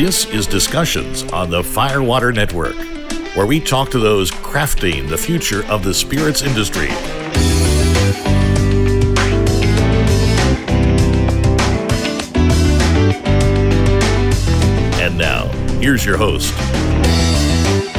This is Discussions on the Firewater Network, where we talk to those crafting the future of the spirits industry. And now, here's your host.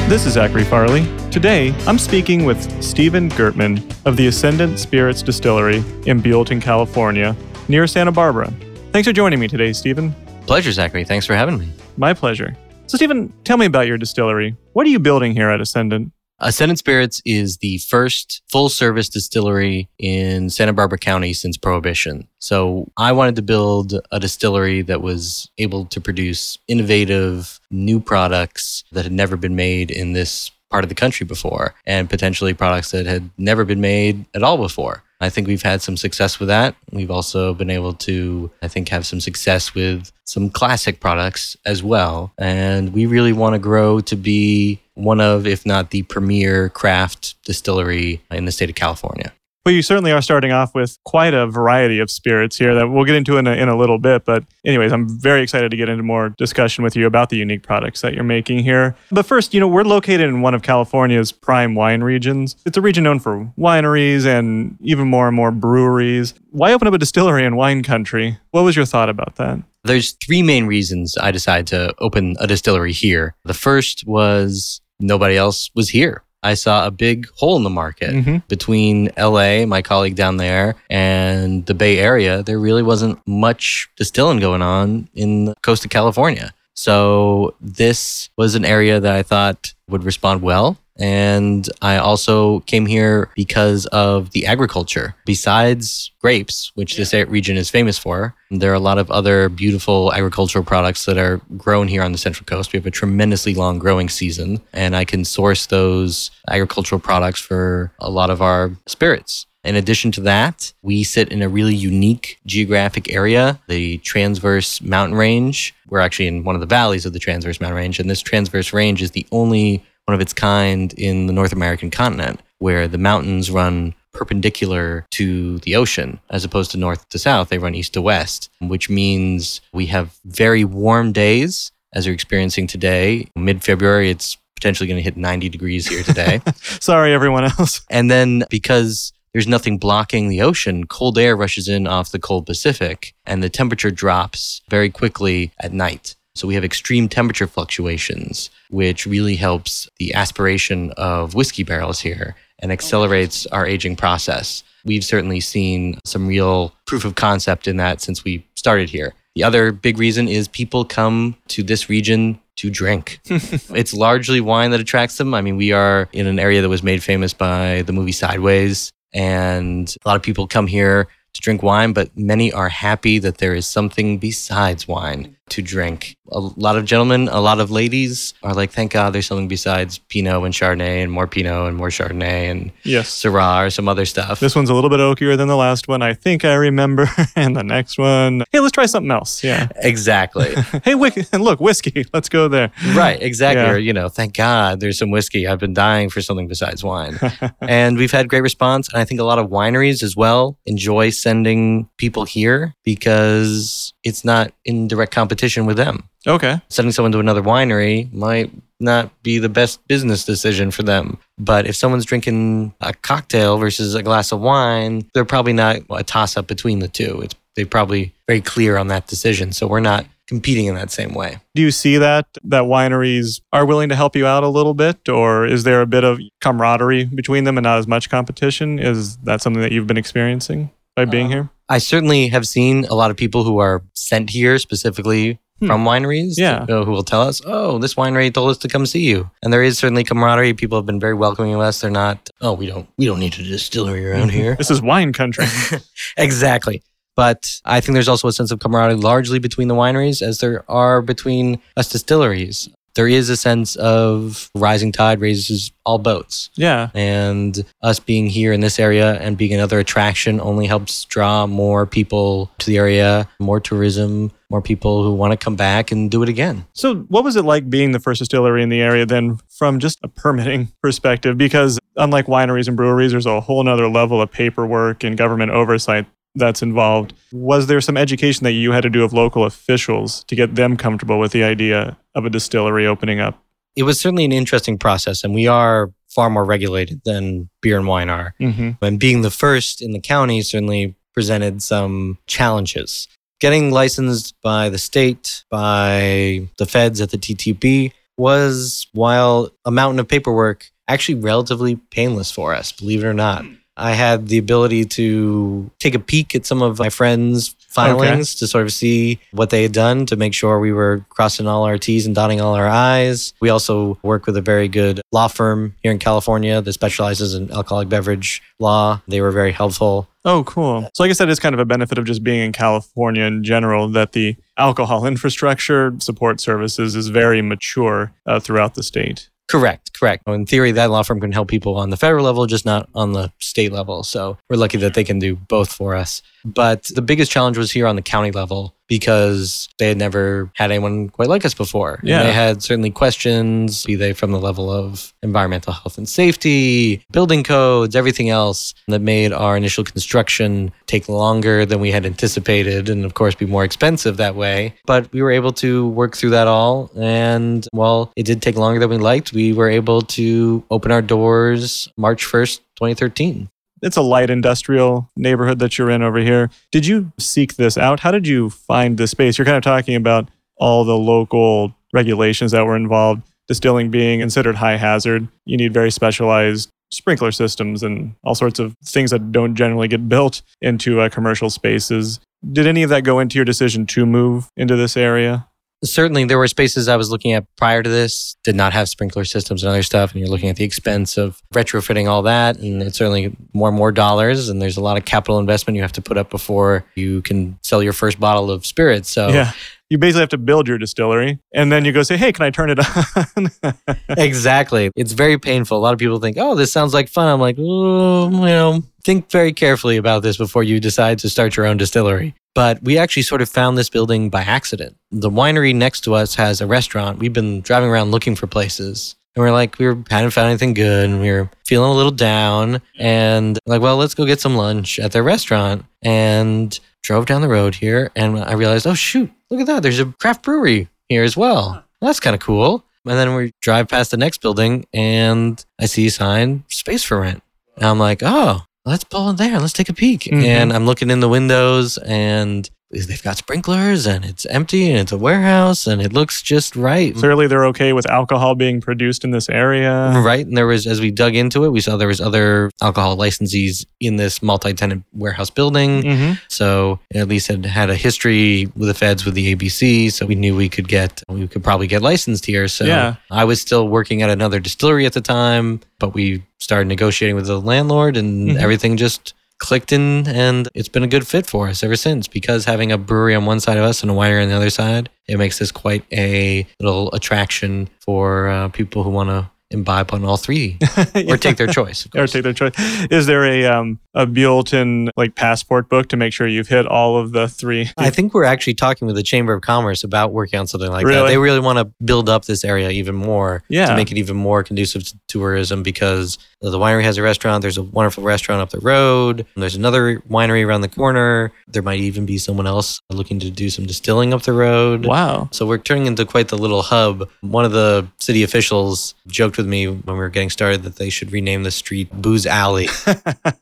This is Zachary Farley. Today, I'm speaking with Stephen Gertman of the Ascendant Spirits Distillery in Buellton, California, near Santa Barbara. Thanks for joining me today, Stephen. Pleasure, Zachary. Thanks for having me. My pleasure. So, Stephen, tell me about your distillery. What are you building here at Ascendant? Ascendant Spirits is the first full service distillery in Santa Barbara County since Prohibition. So I wanted to build a distillery that was able to produce innovative new products that had never been made in this part of the country before and potentially products that had never been made at all before. I think we've had some success with that. We've also been able to, I think, have some success with some classic products as well. And we really want to grow to be one of, if not the premier craft distillery in the state of California. Well, you certainly are starting off with quite a variety of spirits here that we'll get into in a, in a little bit. But, anyways, I'm very excited to get into more discussion with you about the unique products that you're making here. But first, you know, we're located in one of California's prime wine regions. It's a region known for wineries and even more and more breweries. Why open up a distillery in wine country? What was your thought about that? There's three main reasons I decided to open a distillery here. The first was nobody else was here. I saw a big hole in the market mm-hmm. between LA, my colleague down there, and the Bay Area. There really wasn't much distilling going on in the coast of California. So this was an area that I thought would respond well and I also came here because of the agriculture. Besides grapes, which yeah. this region is famous for, there are a lot of other beautiful agricultural products that are grown here on the Central Coast. We have a tremendously long growing season, and I can source those agricultural products for a lot of our spirits. In addition to that, we sit in a really unique geographic area, the Transverse Mountain Range. We're actually in one of the valleys of the Transverse Mountain Range, and this Transverse Range is the only one of its kind in the North American continent, where the mountains run perpendicular to the ocean as opposed to north to south. They run east to west, which means we have very warm days as you're experiencing today. Mid February, it's potentially going to hit 90 degrees here today. Sorry, everyone else. And then because there's nothing blocking the ocean, cold air rushes in off the cold Pacific and the temperature drops very quickly at night. So we have extreme temperature fluctuations, which really helps the aspiration of whiskey barrels here and oh, accelerates our aging process. We've certainly seen some real proof of concept in that since we started here. The other big reason is people come to this region to drink. it's largely wine that attracts them. I mean, we are in an area that was made famous by the movie Sideways, and a lot of people come here to drink wine, but many are happy that there is something besides wine to drink. A lot of gentlemen, a lot of ladies are like, thank God there's something besides Pinot and Chardonnay and more Pinot and more Chardonnay and yes. Syrah or some other stuff. This one's a little bit oakier than the last one. I think I remember. and the next one, hey, let's try something else. Yeah. Exactly. hey, and look, whiskey. Let's go there. Right. Exactly. Yeah. Or, you know, thank God there's some whiskey. I've been dying for something besides wine. and we've had great response. And I think a lot of wineries as well enjoy sending people here because it's not in direct competition with them. Okay. Sending someone to another winery might not be the best business decision for them. But if someone's drinking a cocktail versus a glass of wine, they're probably not a toss up between the two. It's they're probably very clear on that decision. So we're not competing in that same way. Do you see that that wineries are willing to help you out a little bit or is there a bit of camaraderie between them and not as much competition? Is that something that you've been experiencing by being uh, here? I certainly have seen a lot of people who are sent here specifically hmm. from wineries yeah. To, uh, who will tell us, oh, this winery told us to come see you. And there is certainly camaraderie. People have been very welcoming of us. They're not, oh, we don't we don't need a distillery around here. this is wine country. exactly. But I think there's also a sense of camaraderie largely between the wineries as there are between us distilleries there is a sense of rising tide raises all boats. Yeah. And us being here in this area and being another attraction only helps draw more people to the area, more tourism, more people who want to come back and do it again. So, what was it like being the first distillery in the area then from just a permitting perspective? Because unlike wineries and breweries, there's a whole nother level of paperwork and government oversight that's involved. Was there some education that you had to do of local officials to get them comfortable with the idea of a distillery opening up? It was certainly an interesting process, and we are far more regulated than beer and wine are. Mm-hmm. And being the first in the county certainly presented some challenges. Getting licensed by the state, by the feds at the TTB, was, while a mountain of paperwork, actually relatively painless for us, believe it or not. I had the ability to take a peek at some of my friends' filings okay. to sort of see what they had done to make sure we were crossing all our T's and dotting all our I's. We also work with a very good law firm here in California that specializes in alcoholic beverage law. They were very helpful. Oh, cool. So like I guess that is kind of a benefit of just being in California in general, that the alcohol infrastructure support services is very mature uh, throughout the state. Correct, correct. In theory, that law firm can help people on the federal level, just not on the state level. So we're lucky that they can do both for us. But the biggest challenge was here on the county level because they had never had anyone quite like us before. Yeah. And they had certainly questions, be they from the level of environmental health and safety, building codes, everything else that made our initial construction take longer than we had anticipated and, of course, be more expensive that way. But we were able to work through that all. And while it did take longer than we liked, we were able to open our doors March 1st, 2013 it's a light industrial neighborhood that you're in over here. Did you seek this out? How did you find the space? You're kind of talking about all the local regulations that were involved, distilling being considered high hazard. You need very specialized sprinkler systems and all sorts of things that don't generally get built into uh, commercial spaces. Did any of that go into your decision to move into this area? Certainly there were spaces I was looking at prior to this did not have sprinkler systems and other stuff. And you're looking at the expense of retrofitting all that. And it's certainly more and more dollars. And there's a lot of capital investment you have to put up before you can sell your first bottle of spirits. So yeah. You basically have to build your distillery and then you go say, Hey, can I turn it on? exactly. It's very painful. A lot of people think, Oh, this sounds like fun. I'm like, you know, think very carefully about this before you decide to start your own distillery. But we actually sort of found this building by accident. The winery next to us has a restaurant. We've been driving around looking for places. And we're like, we were, hadn't found anything good and we were feeling a little down. And like, well, let's go get some lunch at their restaurant. And drove down the road here and I realized, oh, shoot, look at that. There's a craft brewery here as well. well that's kind of cool. And then we drive past the next building and I see a sign, space for rent. And I'm like, oh, let's pull in there. Let's take a peek. Mm-hmm. And I'm looking in the windows and they've got sprinklers and it's empty and it's a warehouse and it looks just right. Clearly, they're okay with alcohol being produced in this area. Right. And there was, as we dug into it, we saw there was other alcohol licensees in this multi-tenant warehouse building. Mm-hmm. So at least had had a history with the feds with the ABC. So we knew we could get, we could probably get licensed here. So yeah. I was still working at another distillery at the time, but we started negotiating with the landlord and mm-hmm. everything just clicked in and it's been a good fit for us ever since because having a brewery on one side of us and a winery on the other side, it makes this quite a little attraction for uh, people who want to imbibe on all three or take their choice. Or take their choice. Is there a um, a Buellton like passport book to make sure you've hit all of the three? I think we're actually talking with the Chamber of Commerce about working on something like really? that. They really want to build up this area even more yeah. to make it even more conducive to tourism because the winery has a restaurant. There's a wonderful restaurant up the road. There's another winery around the corner. There might even be someone else looking to do some distilling up the road. Wow. So we're turning into quite the little hub. One of the city officials joked with me when we were getting started that they should rename the street Booze Alley.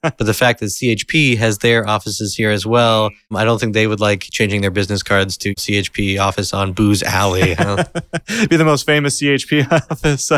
but the fact that CHP has their offices here as well, I don't think they would like changing their business cards to CHP office on Booze Alley. Be the most famous CHP office,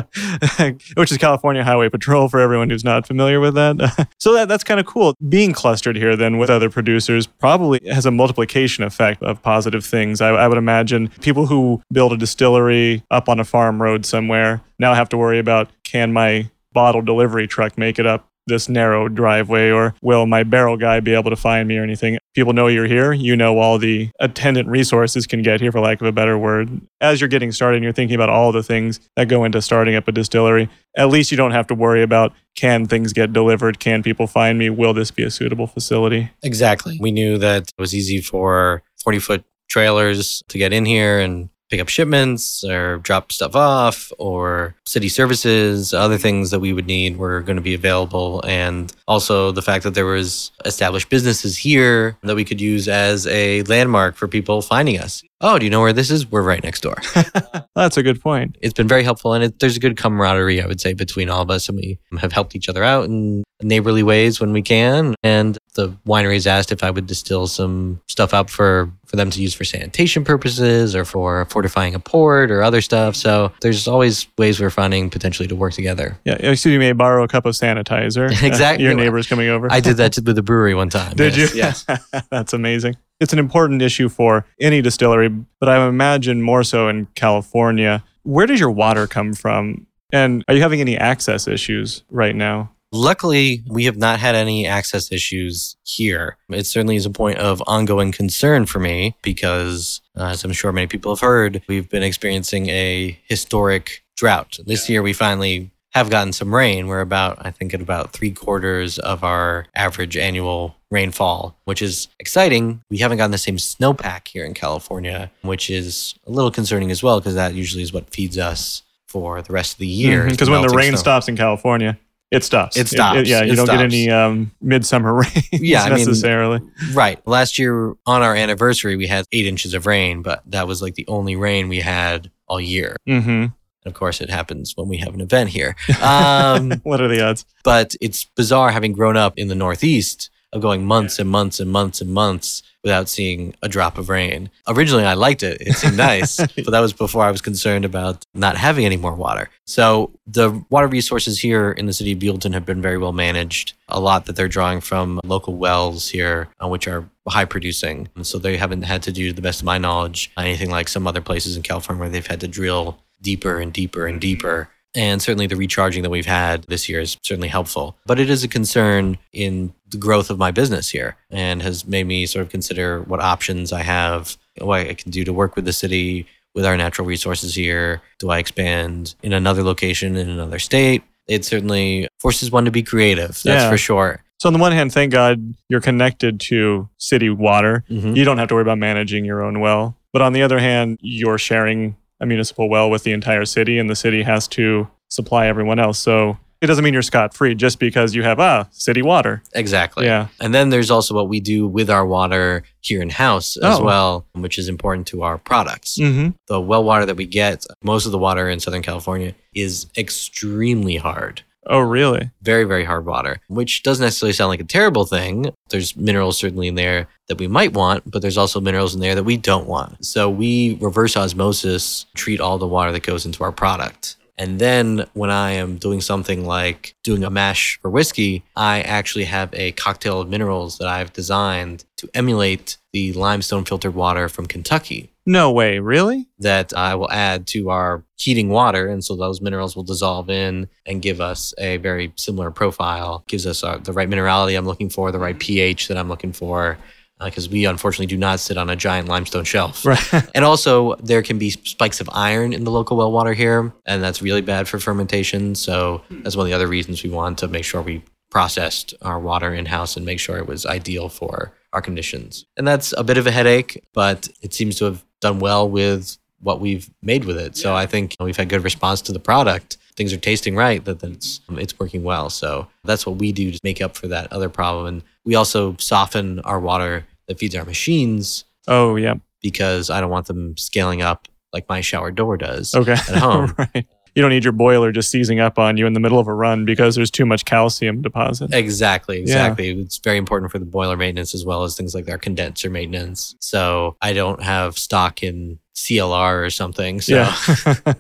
which is California Highway Patrol for everyone who's not familiar with that. so that, that's kind of cool. Being clustered here then with other producers probably has a multiplication effect of positive things. I, I would imagine people who build a distillery up on a farm road somewhere now have to worry about can my bottle delivery truck make it up this narrow driveway or will my barrel guy be able to find me or anything? People know you're here. You know all the attendant resources can get here for lack of a better word. As you're getting started and you're thinking about all the things that go into starting up a distillery at least you don't have to worry about can things get delivered? Can people find me? Will this be a suitable facility? Exactly. We knew that it was easy for 40 foot trailers to get in here and pick up shipments or drop stuff off or city services, other things that we would need were going to be available. And also the fact that there was established businesses here that we could use as a landmark for people finding us. Oh, do you know where this is? We're right next door. That's a good point. It's been very helpful. And it, there's a good camaraderie, I would say, between all of us. And we have helped each other out in neighborly ways when we can. And the wineries asked if I would distill some stuff up for for them to use for sanitation purposes or for fortifying a port or other stuff. So there's always ways we're finding potentially to work together. Yeah, excuse me, may borrow a cup of sanitizer. Uh, exactly. Your neighbor's coming over. I did that with the brewery one time. Did yes. you? Yes. That's amazing. It's an important issue for any distillery, but I imagine more so in California. Where does your water come from? And are you having any access issues right now? Luckily, we have not had any access issues here. It certainly is a point of ongoing concern for me because, uh, as I'm sure many people have heard, we've been experiencing a historic drought. This year, we finally have gotten some rain. We're about, I think, at about three quarters of our average annual rainfall, which is exciting. We haven't gotten the same snowpack here in California, which is a little concerning as well because that usually is what feeds us for the rest of the year. Because the when the rain snow. stops in California, it stops. It stops. yeah, you It don't get any um, midsummer rain Yeah, I mean- necessarily. Right. Last year on our anniversary, we had eight inches of rain, but that was like the only rain we had all year. hmm And of course, it happens when we have an event here. Um, what are the odds? but it's bizarre having grown up in the Northeast of going months and months and months and months without seeing a drop of rain. Originally, I liked it. It seemed nice, but that was before I was concerned about not having any more water. So the water resources here in the city of Buellton have been very well managed. A lot that they're drawing from local wells here, uh, which are high producing. And so they haven't had to do, to the best of my knowledge, anything like some other places in California where they've had to drill deeper and deeper and deeper. And certainly the recharging that we've had this year is certainly helpful. But it is a concern in the growth of my business here and has made me sort of consider what options I have, what I can do to work with the city, with our natural resources here. Do I expand in another location in another state? It certainly forces one to be creative, that's Yeah. for sure. So on the one hand, thank God you're connected to city water. Mhm. You don't have to worry about managing your own well. But on the other hand, you're sharing a municipal well with the entire city, and the city has to supply everyone else. So it doesn't mean you're scot free just because you have ah city water. Exactly. Yeah. And then there's also what we do with our water here in house as Oh. well, which is important to our products. Mm-hmm. the well water that we get, most of the water in Southern California is extremely hard. Oh, really? Very, very hard water, which doesn't necessarily sound like a terrible thing. There's minerals certainly in there that we might want, but there's also minerals in there that we don't want. So we reverse osmosis treat all the water that goes into our product. And then when I am doing something like doing a mash for whiskey, I actually have a cocktail of minerals that I've designed to emulate the limestone filtered water from Kentucky No way. Really? that I will add to our heating water. And so those minerals will dissolve in and give us a very similar profile, gives us uh, the right minerality I'm looking for, the right pH that I'm looking for. Because we unfortunately do not sit on a giant limestone shelf. Right. And also, there can be spikes of iron in the local well water here, and that's really bad for fermentation. So, that's one of the other reasons we want to make sure we processed our water in house and make sure it was ideal for our conditions. And that's a bit of a headache, but it seems to have done well with what we've made with it. So, I think we've had good response to the product. Things are tasting right, that that it's, it's working well. So, that's what we do to make up for that other problem. And we also soften our water that feeds our machines oh, yeah. because I don't want them scaling up like my shower door does Okay. at home. right. You don't need your boiler just seizing up on you in the middle of a run because there's too much calcium deposit. Exactly, exactly. It's very important for the boiler maintenance as well as things like our condenser maintenance. So I don't have stock in CLR or something. So Yeah.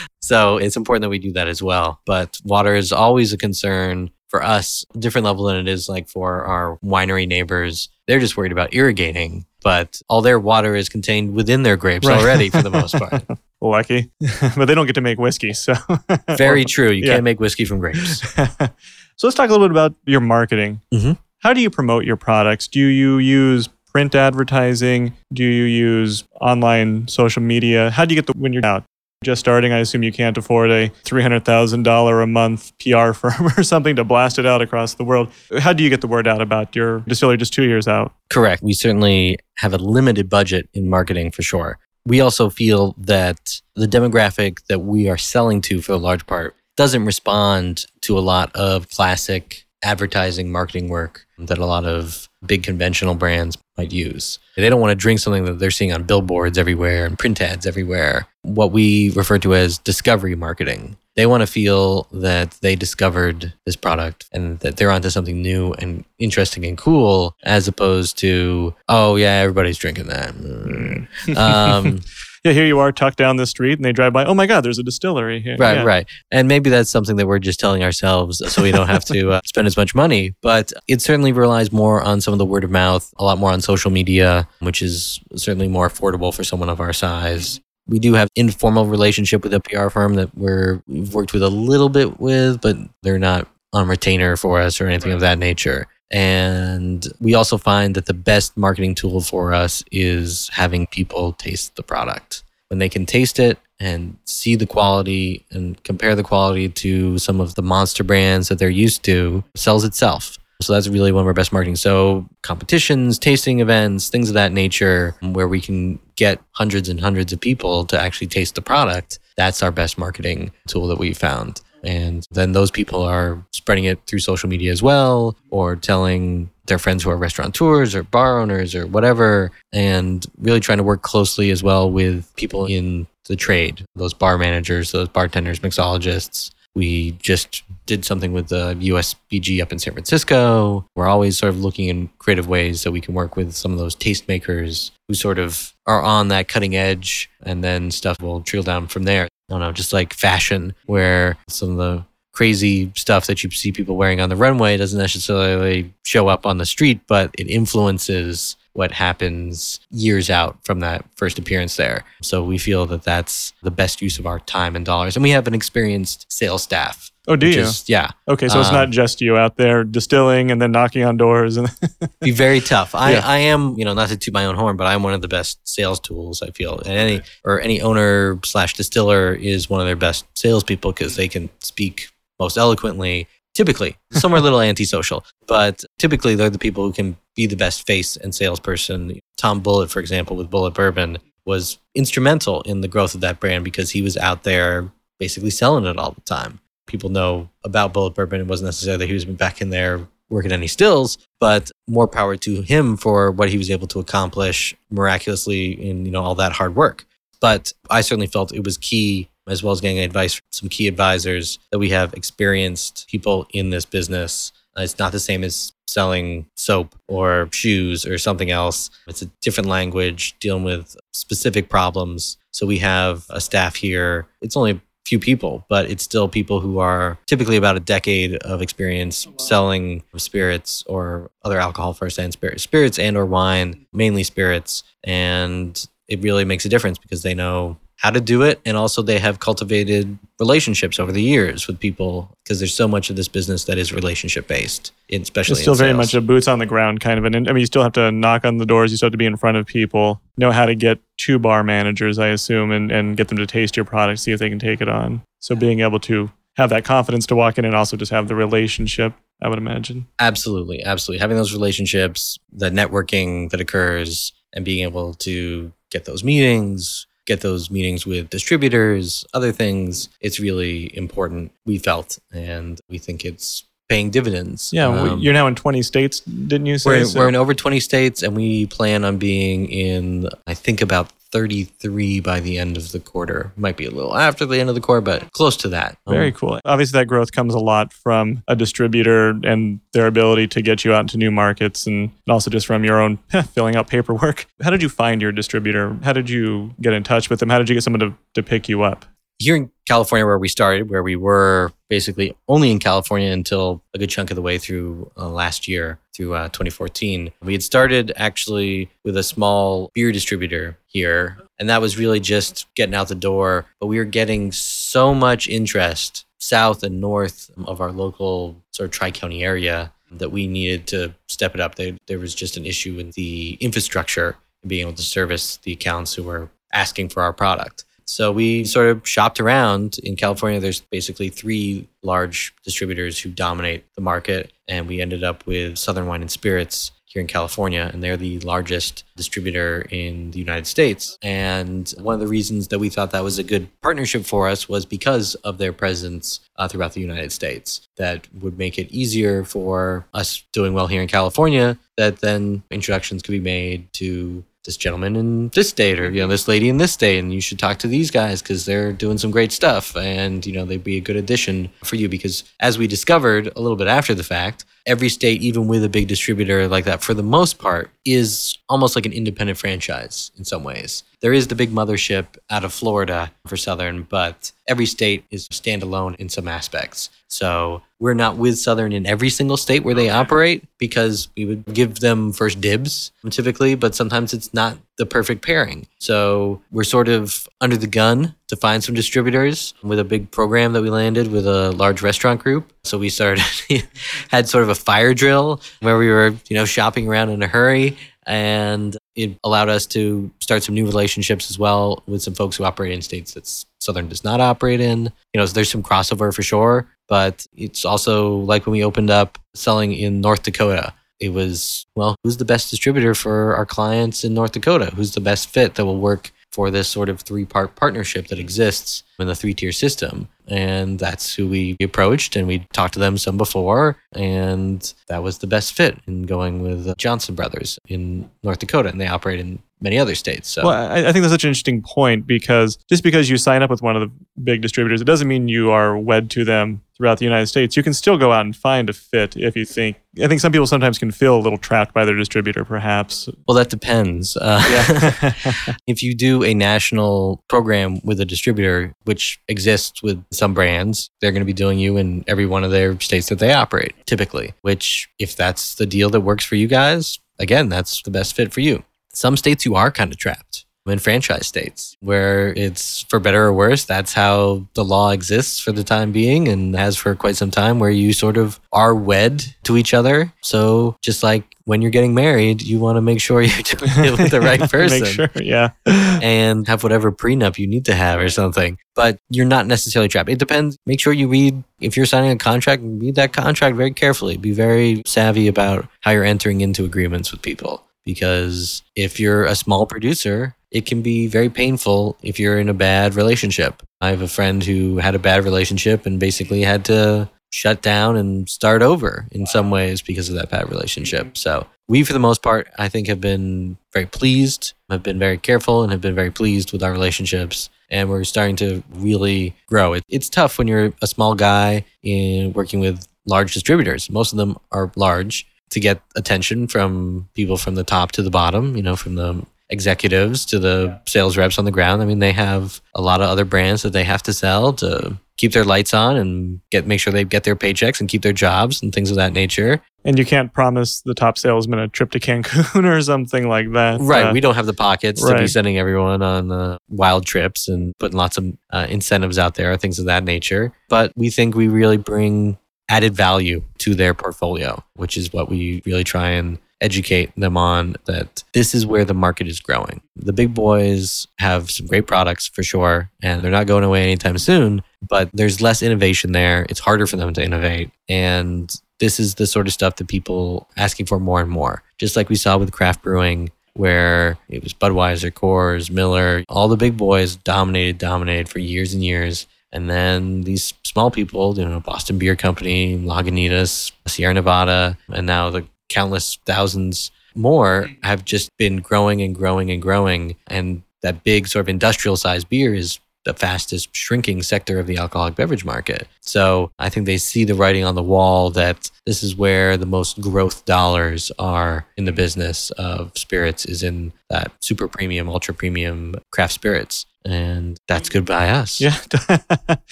so it's important that we do that as well. But water is always a concern for us, different level than it is like for our winery neighbors. They're just worried about irrigating, but all their water is contained within their grapes Right. already for the most part. Lucky. but they don't get to make whiskey. So Very true. You Yeah. can't make whiskey from grapes. so let's talk a little bit about your marketing. Mhm. How do you promote your products? Do you use print advertising? Do you use online social media? How do you get the when you're out? Just starting, I assume you can't afford a $300,000 a month PR firm or something to blast it out across the world. How do you get the word out about your distillery just two years out? Correct. We certainly have a limited budget in marketing for sure. We also feel that the demographic that we are selling to for the large part doesn't respond to a lot of classic advertising marketing work that a lot of big conventional brands might use. They don't want to drink something that they're seeing on billboards everywhere and print ads everywhere. What we refer to as discovery marketing. They want to feel that they discovered this product and that they're onto something new and interesting and cool, as opposed to, oh, yeah, everybody's drinking that. Mm. um, yeah, here you are tucked down the street and they drive by, oh my God, there's a distillery here. Right, yeah. right. And maybe that's something that we're just telling ourselves so we don't have to uh, spend as much money. But it certainly relies more on some of the word of mouth, a lot more on social media, which is certainly more affordable for someone of our size. We do have informal relationship with a PR firm that we're, we've worked with a little bit with, but they're not on retainer for us or anything of that nature. And we also find that the best marketing tool for us is having people taste the product. When they can taste it and see the quality and compare the quality to some of the monster brands that they're used to, sells itself. So that's really one of our best marketing. So competitions, tasting events, things of that nature, where we can get hundreds and hundreds of people to actually taste the product. That's our best marketing tool that we found. And then those people are spreading it through social media as well, or telling their friends who are restaurateurs or bar owners or whatever, and really trying to work closely as well with people in the trade, those bar managers, those bartenders, mixologists. We just did something with the USBG up in San Francisco. We're always sort of looking in creative ways that we can work with some of those tastemakers who sort of are on that cutting edge, and then stuff will trickle down from there. I don't know, just like fashion, where some of the crazy stuff that you see people wearing on the runway doesn't necessarily show up on the street, but it influences what happens years out from that first appearance there. So we feel that that's the best use of our time and dollars. And we have an experienced sales staff. Oh, do you? Is, yeah. Okay, so it's um, not just you out there distilling and then knocking on doors and be very tough. I, yeah. I am, you know, not to toot my own horn, but I'm one of the best sales tools. I feel, and any or any owner slash distiller is one of their best salespeople because they can speak most eloquently. Typically, some are a little antisocial, but typically they're the people who can be the best face and salesperson. Tom Bulleit, for example, with Bulleit Bourbon, was instrumental in the growth of that brand because he was out there basically selling it all the time. People know about Bulleit Bourbon. It wasn't necessarily that he was back in there working any stills, but more power to him for what he was able to accomplish miraculously in you know all that hard work. But I certainly felt it was key as well as getting advice from some key advisors that we have experienced people in this business. It's not the same as selling soap or shoes or something else. It's a different language dealing with specific problems. So we have a staff here. It's only few people, but it's still people who are typically about a decade of experience oh, selling spirits or other alcohol first and spirits, spirits and or wine, mainly spirits. And it really makes a difference because they know how to do it and also they have cultivated relationships over the years with people because there's so much of this business that is relationship based especially it's still very much a boots on the ground kind of an i mean you still have to knock on the doors you still have to be in front of people know how to get to bar managers i assume and, and get them to taste your product see if they can take it on. So being able to have that confidence to walk in and also just have the relationship i would imagine. Absolutely absolutely. Having those relationships the networking that occurs and being able to get those meetings get those meetings with distributors, other things. It's really important, we felt, and we think it's paying dividends. Yeah, um, you're now in 20 states, didn't you say? We're, so? we're in over 20 states, and we plan on being in, I think, about 33 by the end of the quarter. Might be a little after the end of the quarter, but close to that. Very um, cool. Obviously, that growth comes a lot from a distributor and their ability to get you out into new markets and also just from your own filling out paperwork. How did you find your distributor? How did you get in touch with them? How did you get someone to, to pick you up? Here in California, where we started, where we were basically only in California until a good chunk of the way through uh, last year, through uh, 2014, we had started actually with a small beer distributor here. And that was really just getting out the door. But we were getting so much interest south and north of our local sort of tri county area that we needed to step it up. There, there was just an issue in the infrastructure and being able to service the accounts who were asking for our product. So we sort of shopped around. In California, there's basically three large distributors who dominate the market. And we ended up with Southern Wine and Spirits here in California, and they're the largest distributor in the United States. And one of the reasons that we thought that was a good partnership for us was because of their presence uh, throughout the United States. That would make it easier for us doing well here in California, that then introductions could be made to this gentleman in this state or you know this lady in this state and you should talk to these guys because they're doing some great stuff and you know they'd be a good addition for you because as we discovered a little bit after the fact every state even with a big distributor like that for the most part is almost like an independent franchise in some ways there is the big mothership out of Florida for Southern, but every state is standalone in some aspects. So we're not with Southern in every single state where they operate because we would give them first dibs typically, but sometimes it's not the perfect pairing. So we're sort of under the gun to find some distributors with a big program that we landed with a large restaurant group. So we started, had sort of a fire drill where we were, you know, shopping around in a hurry and it allowed us to start some new relationships as well with some folks who operate in states that Southern does not operate in. You know, so there's some crossover for sure, but it's also like when we opened up selling in North Dakota. It was, well, who's the best distributor for our clients in North Dakota? Who's the best fit that will work for this sort of three part partnership that exists in the three tier system. And that's who we approached, and we talked to them some before, and that was the best fit in going with Johnson Brothers in North Dakota, and they operate in many other states. So, well, I, I, think that's such an interesting point because just because you sign up with one of the big distributors, it doesn't mean you are wed to them throughout the United States. You can still go out and find a fit if you think. I think some people sometimes can feel a little trapped by their distributor, perhaps. Well, that depends. Uh, yeah. if you do a national program with a distributor, which exists with some brands, they're going to be doing you in every one of their states that they operate, typically. Which, if that's the deal that works for you guys, again, that's the best fit for you. Some states you are kind of trapped in franchise states where it's for better or worse that's how the law exists for the time being and has for quite some time where you sort of are wed to each other. So just like when you're getting married you want to make sure you're doing it with the right person. make sure yeah. And have whatever prenup you need to have or something. But you're not necessarily trapped. It depends. Make sure you read if you're signing a contract read that contract very carefully. Be very savvy about how you're entering into agreements with people. Because if you're a small producer, it can be very painful if you're in a bad relationship. I have a friend who had a bad relationship and basically had to shut down and start over in some ways because of that bad relationship. So, we, for the most part, I think have been very pleased, have been very careful, and have been very pleased with our relationships. And we're starting to really grow. It, it's tough when you're a small guy in working with large distributors. Most of them are large to get attention from people from the top to the bottom, you know, from the executives to the sales reps on the ground. I mean, they have a lot of other brands that they have to sell to keep their lights on and get make sure they get their paychecks and keep their jobs and things of that nature. And you can't promise the top salesman a trip to Cancun or something like that. Right. Uh, we don't have the pockets right. to be sending everyone on uh, wild trips and putting lots of uh, incentives out there, things of that nature. But we think we really bring added value to their portfolio, which is what we really try and educate them on that this is where the market is growing. The big boys have some great products for sure, and they're not going away anytime soon, but there's less innovation there. It's harder for them to innovate. And this is the sort of stuff that people asking for more and more. Just like we saw with craft brewing, where it was Budweiser, Coors, Miller, all the big boys dominated, dominated for years and years. And then these small people, you know, Boston Beer Company, Lagunitas, Sierra Nevada, and now the countless thousands more mm. have just been growing and growing and growing. And that big sort of industrial sized beer is the fastest shrinking sector of the alcoholic beverage market. So I think they see the writing on the wall that this is where the most growth dollars are in the mm. business of spirits is in that super premium, ultra premium craft spirits and that's good by us. Yeah, I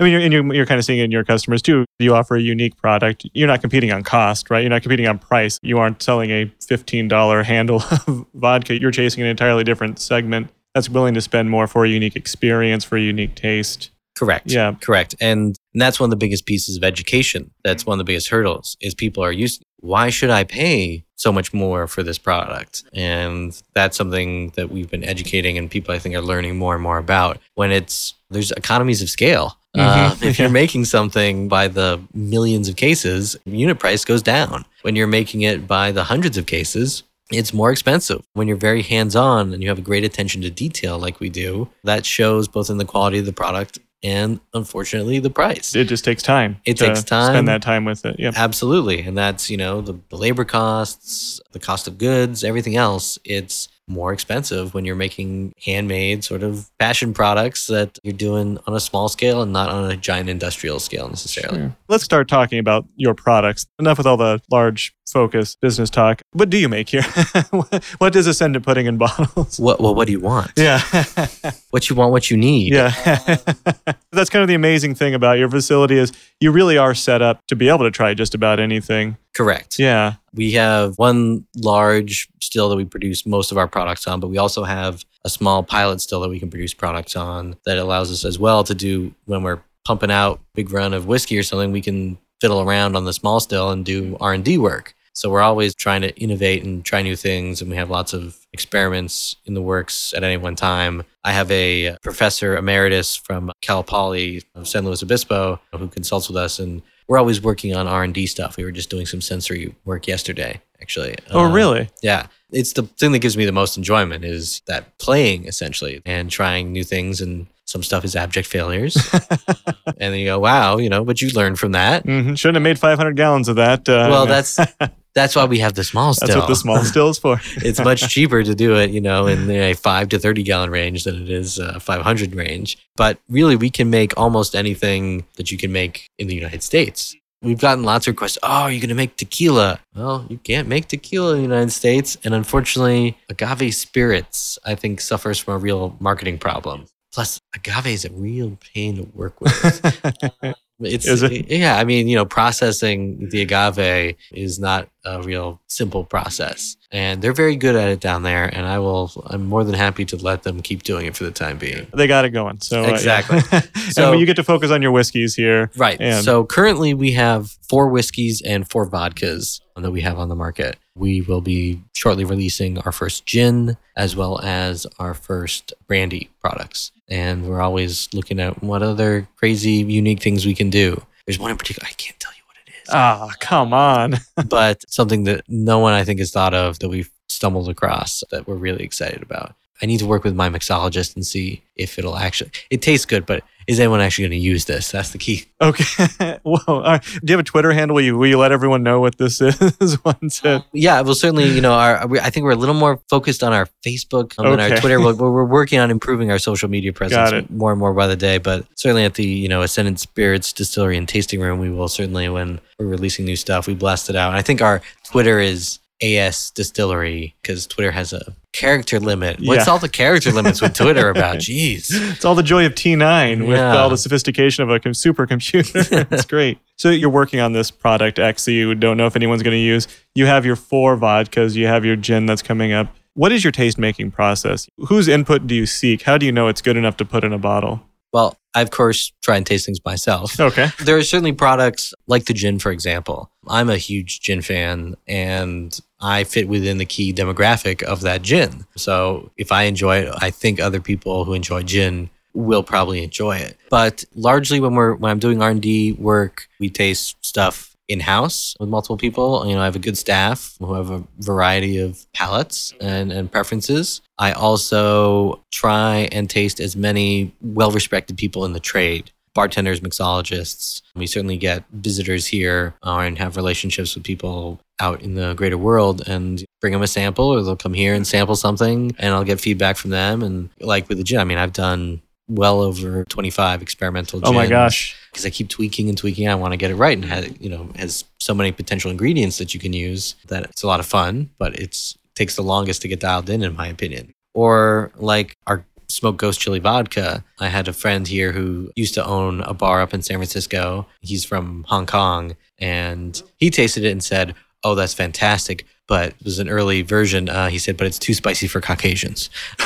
mean, you're, and you're, you're kind of seeing it in your customers too. You offer a unique product. You're not competing on cost, right? You're not competing on price. You aren't selling a $15 handle of vodka. You're chasing an entirely different segment that's willing to spend more for a unique experience, for a unique taste. Correct. Yeah. Correct. And, and that's one of the biggest pieces of education. That's one of the biggest hurdles is people are used why should I pay so much more for this product? And that's something that we've been educating and people I think are learning more and more about when it's there's economies of scale. Uh, Mhm. if you're making something by the millions of cases, unit price goes down. When you're making it by the hundreds of cases, it's more expensive. When you're very hands on and you have a great attention to detail like we do, that shows both in the quality of the product and unfortunately the price. It just takes time. It takes time. Spend that time with it. Yeah. Absolutely. And that's, you know, the, the labor costs, the cost of goods, everything else. It's more expensive when you're making handmade sort of fashion products that you're doing on a small scale and not on a giant industrial scale necessarily. Sure. Let's start talking about your products. Enough with all the large focus business talk. What do you make here? what does Ascendant putting in bottles? What well, what do you want? Yeah. What you want, what you need. yeah. That's kind of the amazing thing about your facility is you really are set up to be able to try just about anything. Correct. Yeah. We have one large still that we produce most of our products on, but we also have a small pilot still that we can produce products on that allows us as well to do when we're pumping out big run of whiskey or something, we can fiddle around on the small still and do R&D work. So we're always trying to innovate and try new things, and we have lots of experiments in the works at any one time. I have a professor emeritus from Cal Poly of San Luis Obispo who consults with us, and we're always working on R&D stuff. We were just doing some sensory work yesterday, actually. Oh, Um, really? yeah. It's the thing that gives me the most enjoyment is that playing essentially and trying new things and some stuff is abject failures. and then you go, wow, you know, but you learn from that. hmm Shouldn't have made 500 gallons of that. Uh, Well, that's that's why we have the small still. that's what the small still is for. it's much cheaper to do it, you know, in a five to 30 gallon range than it is uh, 500 range. But really, we can make almost anything that you can make in the United States. We've gotten lots of requests. Oh, are you going to make tequila? Well, you can't make tequila in the United States. And unfortunately, agave spirits, I think, suffers from a real marketing problem. Plus, agave is a real pain to work with. It's Is it? yeah. I mean, you know, processing the agave is not a real simple process, and they're very good at it down there. And I will. I'm more than happy to let them keep doing it for the time being. they got it going. So uh, yeah. Exactly. and So- you get to focus on your whiskeys here. Right. And- so currently we have four whiskeys and four vodkas that we have on the market. We will be shortly releasing our first gin as well as our first brandy products. And we're always looking at what other crazy, unique things we can do. There's one in particular, I can't tell you what it is, Ah, come on. but something that no one I think has thought of that we've stumbled across that we're really excited about. I need to work with my mixologist and see if it'll actually, it tastes good, but is anyone actually going to use this? That's the key. Okay. Whoa. Right. Do you have a Twitter handle? Will you, will you let everyone know what this is once it? Yeah, well, certainly, you know, our we- I think we're a little more focused on our Facebook um, than our Twitter. We're, we're working on improving our social media presence more and more by the day. But certainly at the you know Ascendant Spirits Distillery and Tasting Room, we will certainly when we're releasing new stuff, we blast it out. And I think our Twitter is AS Distillery because Twitter has a character limit. What's Yeah. all the character limits with Twitter about? Jeez. It's all the joy of T9 with Yeah. all the sophistication of a supercomputer. it's great. So you're working on this product X that you don't know if anyone's going to use. You have your four vodkas, you have your gin that's coming up. What is your taste making process? Whose input do you seek? How do you know it's good enough to put in a bottle? Well, I of course try and taste things myself. Okay. There are certainly products like the gin, for example. I'm a huge gin fan and I fit within the key demographic of that gin. So if I enjoy it, I think other people who enjoy gin will probably enjoy it. But largely when we're when I'm doing R&D work, we taste stuff in-house with multiple people. You know, I have a good staff who have a variety of palates and, and preferences. I also try and taste as many well-respected people in the trade bartenders, mixologists. We certainly get visitors here uh, and have relationships with people out in the greater world and bring them a sample or they'll come here and sample something and I'll get feedback from them. And like with the gin, I mean, I've done well over 25 experimental gins Oh my gosh. because I keep tweaking and tweaking. I want to get it right and has, you know, has so many potential ingredients that you can use that it's a lot of fun, but it's takes the longest to get dialed in, in my opinion. Or like our smoked ghost chili vodka. I had a friend here who used to own a bar up in San Francisco. He's from Hong Kong and he tasted it and said, Oh, that's fantastic. But it was an early version. Uh, he said, but it's too spicy for Caucasians.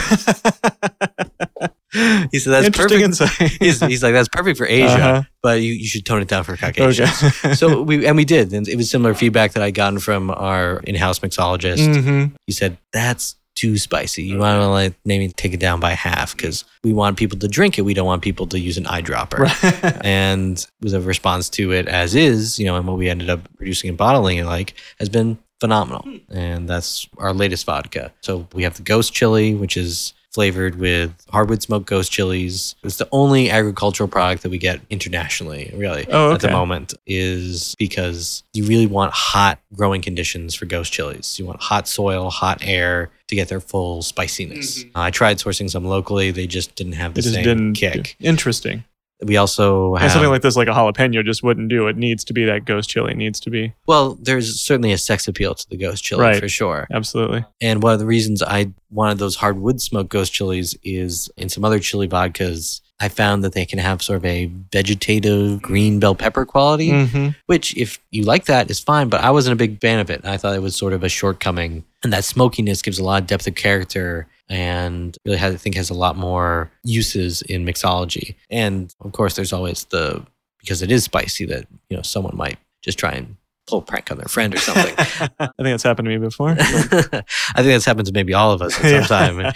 he said that's perfect. insight. He's, he's like that's perfect for Asia, Uh-huh. but you, you should tone it down for Caucasians. Okay. so we and we did, and it was similar feedback that I'd gotten from our in-house mixologist. Mhm. He said that's too spicy. You want to like maybe take it down by half because we want people to drink it. We don't want people to use an eyedropper. Right. And the response to it as is, you know, and what we ended up producing and bottling it like has been phenomenal. Hmm. And that's our latest vodka. So we have the Ghost Chili, which is flavored with hardwood smoked ghost chilies. It's the only agricultural product that we get internationally, really, Oh, at the moment, is because you really want hot growing conditions for ghost chilies. You want hot soil, hot air to get their full spiciness. Uh, I tried sourcing some locally, they just didn't have the same kick. Interesting. We also have And something like this, like a jalapeno, just wouldn't do. It needs to be that ghost chili. It needs to be well, there's certainly a sex appeal to the ghost chili Right. for sure. absolutely. And one of the reasons I wanted those hardwood smoked ghost chilies is in some other chili vodkas, I found that they can have sort of a vegetative green bell pepper quality, hmm which if you like that is fine, but I wasn't a big fan of it. I thought it was sort of a shortcoming. And that smokiness gives a lot of depth of character and really has, I think has a lot more uses in mixology. And of course there's always the because it is spicy that, you know, someone might just try and pull a prank on their friend or something. I think that's happened to me before. I think that's happened to maybe all of us at some time.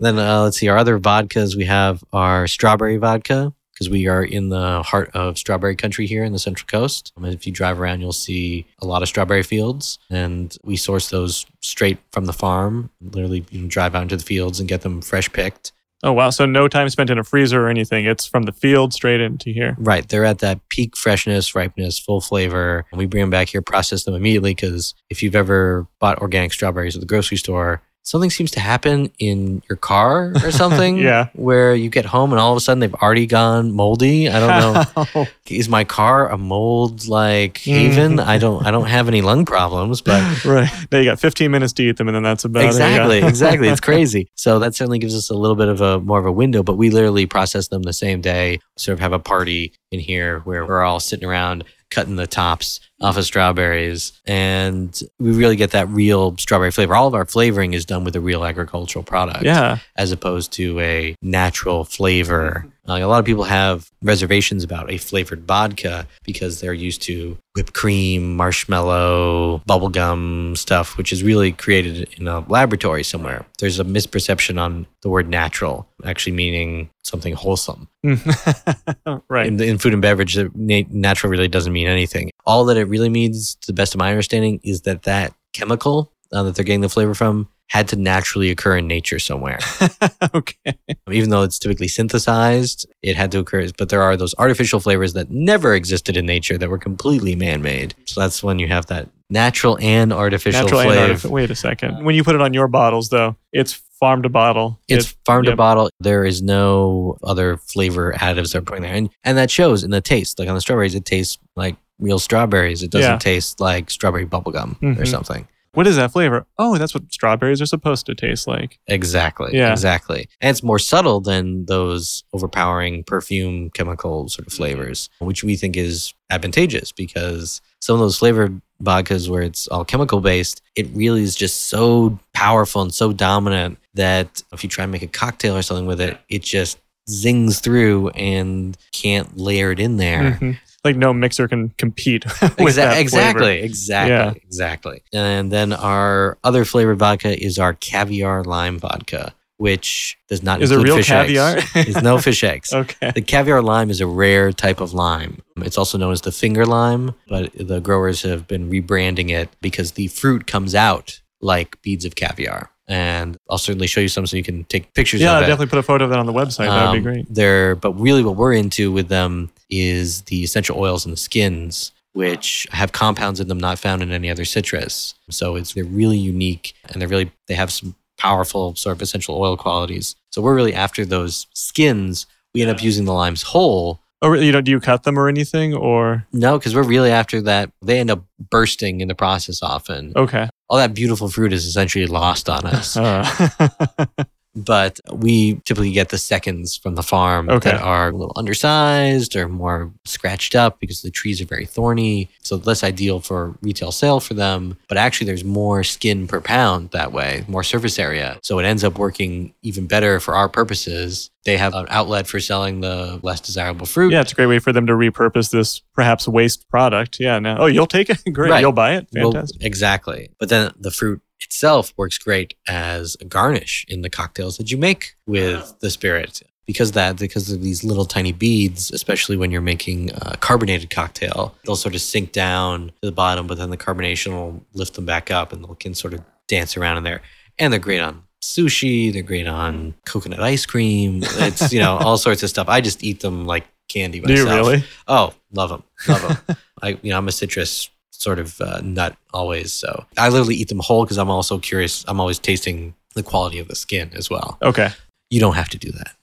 then uh, let's see, our other vodkas we have our strawberry vodka because we are in the heart of strawberry country here in the Central Coast. Um, if you drive around, you'll see a lot of strawberry fields, and we source those straight from the farm. Literally, you can drive out into the fields and get them fresh picked. Oh wow! So no time spent in a freezer or anything. It's from the field straight into here. Right, they're at that peak freshness, ripeness, full flavor. And we bring them back here, process them immediately because if you've ever bought organic strawberries at the grocery store, something seems to happen in your car or something. Yeah. Where you get home and all of a sudden they've already gone moldy. I don't know. Is my car a mold like mm. haven? I don't I don't have any lung problems, but right. Now you got 15 minutes to eat them, and then that's about exactly, it. yeah. exactly. It's crazy. So that certainly gives us a little bit of a more of a window, but we literally process them the same day. Sort of have a party in here where we're all sitting around cutting the tops off of strawberries, and we really get that real strawberry flavor. All of our flavoring is done with a real agricultural product, yeah. as opposed to a natural flavor. A lot of people have reservations about a flavored vodka because they're used to whipped cream, marshmallow, bubblegum stuff, which is really created in a laboratory somewhere. There's a misperception on the word natural, actually meaning something wholesome. right. In, in food and beverage, natural really doesn't mean anything. All that it really means, to the best of my understanding, is that that chemical uh, that they're getting the flavor from had to naturally occur in nature somewhere. okay. Even though it's typically synthesized, it had to occur. But there are those artificial flavors that never existed in nature that were completely man made. So that's when you have that natural and artificial Natural and flavor. Wait a second. When you put it on your bottles, though, it's farm to bottle. It's It- farm to yep. bottle. There is no other flavor additives they're putting there. And and that shows in the taste. Like on the strawberries, it tastes like real strawberries. It doesn't Yeah. taste like strawberry bubblegum or Mhm. something. What is that flavor? Oh, that's what strawberries are supposed to taste like. Exactly. Yeah. Exactly. And it's more subtle than those overpowering perfume chemical sort of flavors, which we think is advantageous because some of those flavored vodkas where it's all chemical based, it really is just so powerful and so dominant that if you try and make a cocktail or something with it, it just zings through and can't layer it in there. Mhm. Like no mixer can compete with Exa- that exactly, flavor. exactly, Yeah. exactly. And then our other flavored vodka is our caviar lime vodka, which does not Is it include real fish caviar? eggs. It's no fish eggs. okay. The caviar lime is a rare type of lime. It's also known as the finger lime, but the growers have been rebranding it because the fruit comes out like beads of caviar. And I'll certainly show you some so you can take pictures Yeah, of I'll it. definitely put a photo of that on the website. That'd be Um, great. They're, but really, what we're into with them is the essential oils and the skins, which have compounds in them not found in any other citrus. So it's they're really unique, and they're really they have some powerful sort of essential oil qualities. So we're really after those skins. We end up using the limes whole. Oh, you know, do you cut them or anything? Or No, because we're really after that. They end up bursting in the process often. okay. All that beautiful fruit is essentially lost on us. but we typically get the seconds from the farm Okay. that are a little undersized or more scratched up because the trees are very thorny. So less ideal for retail sale for them. But actually, there's more skin per pound that way, more surface area. So it ends up working even better for our purposes. They have an outlet for selling the less desirable fruit. Yeah, it's a great way for them to repurpose this perhaps waste product. Yeah. Now, oh, you'll take it. Great. Right. You'll buy it. Well, Fantastic. exactly. But then the fruit itself works great as a garnish in the cocktails that you make with ah. the spirit. Because of that, because of these little tiny beads, especially when you're making a carbonated cocktail, they'll sort of sink down to the bottom, but then the carbonation will lift them back up and they can sort of dance around in there. And they're great on sushi, they're great on coconut ice cream. It's, you know, all sorts of stuff. I just eat them like candy myself. Do you really? Oh, love them, love them. I, you know, I'm a citrus sort of uh, nut always, so I literally eat them whole because I'm also curious. I'm always tasting the quality of the skin as well. Okay. You don't have to do that,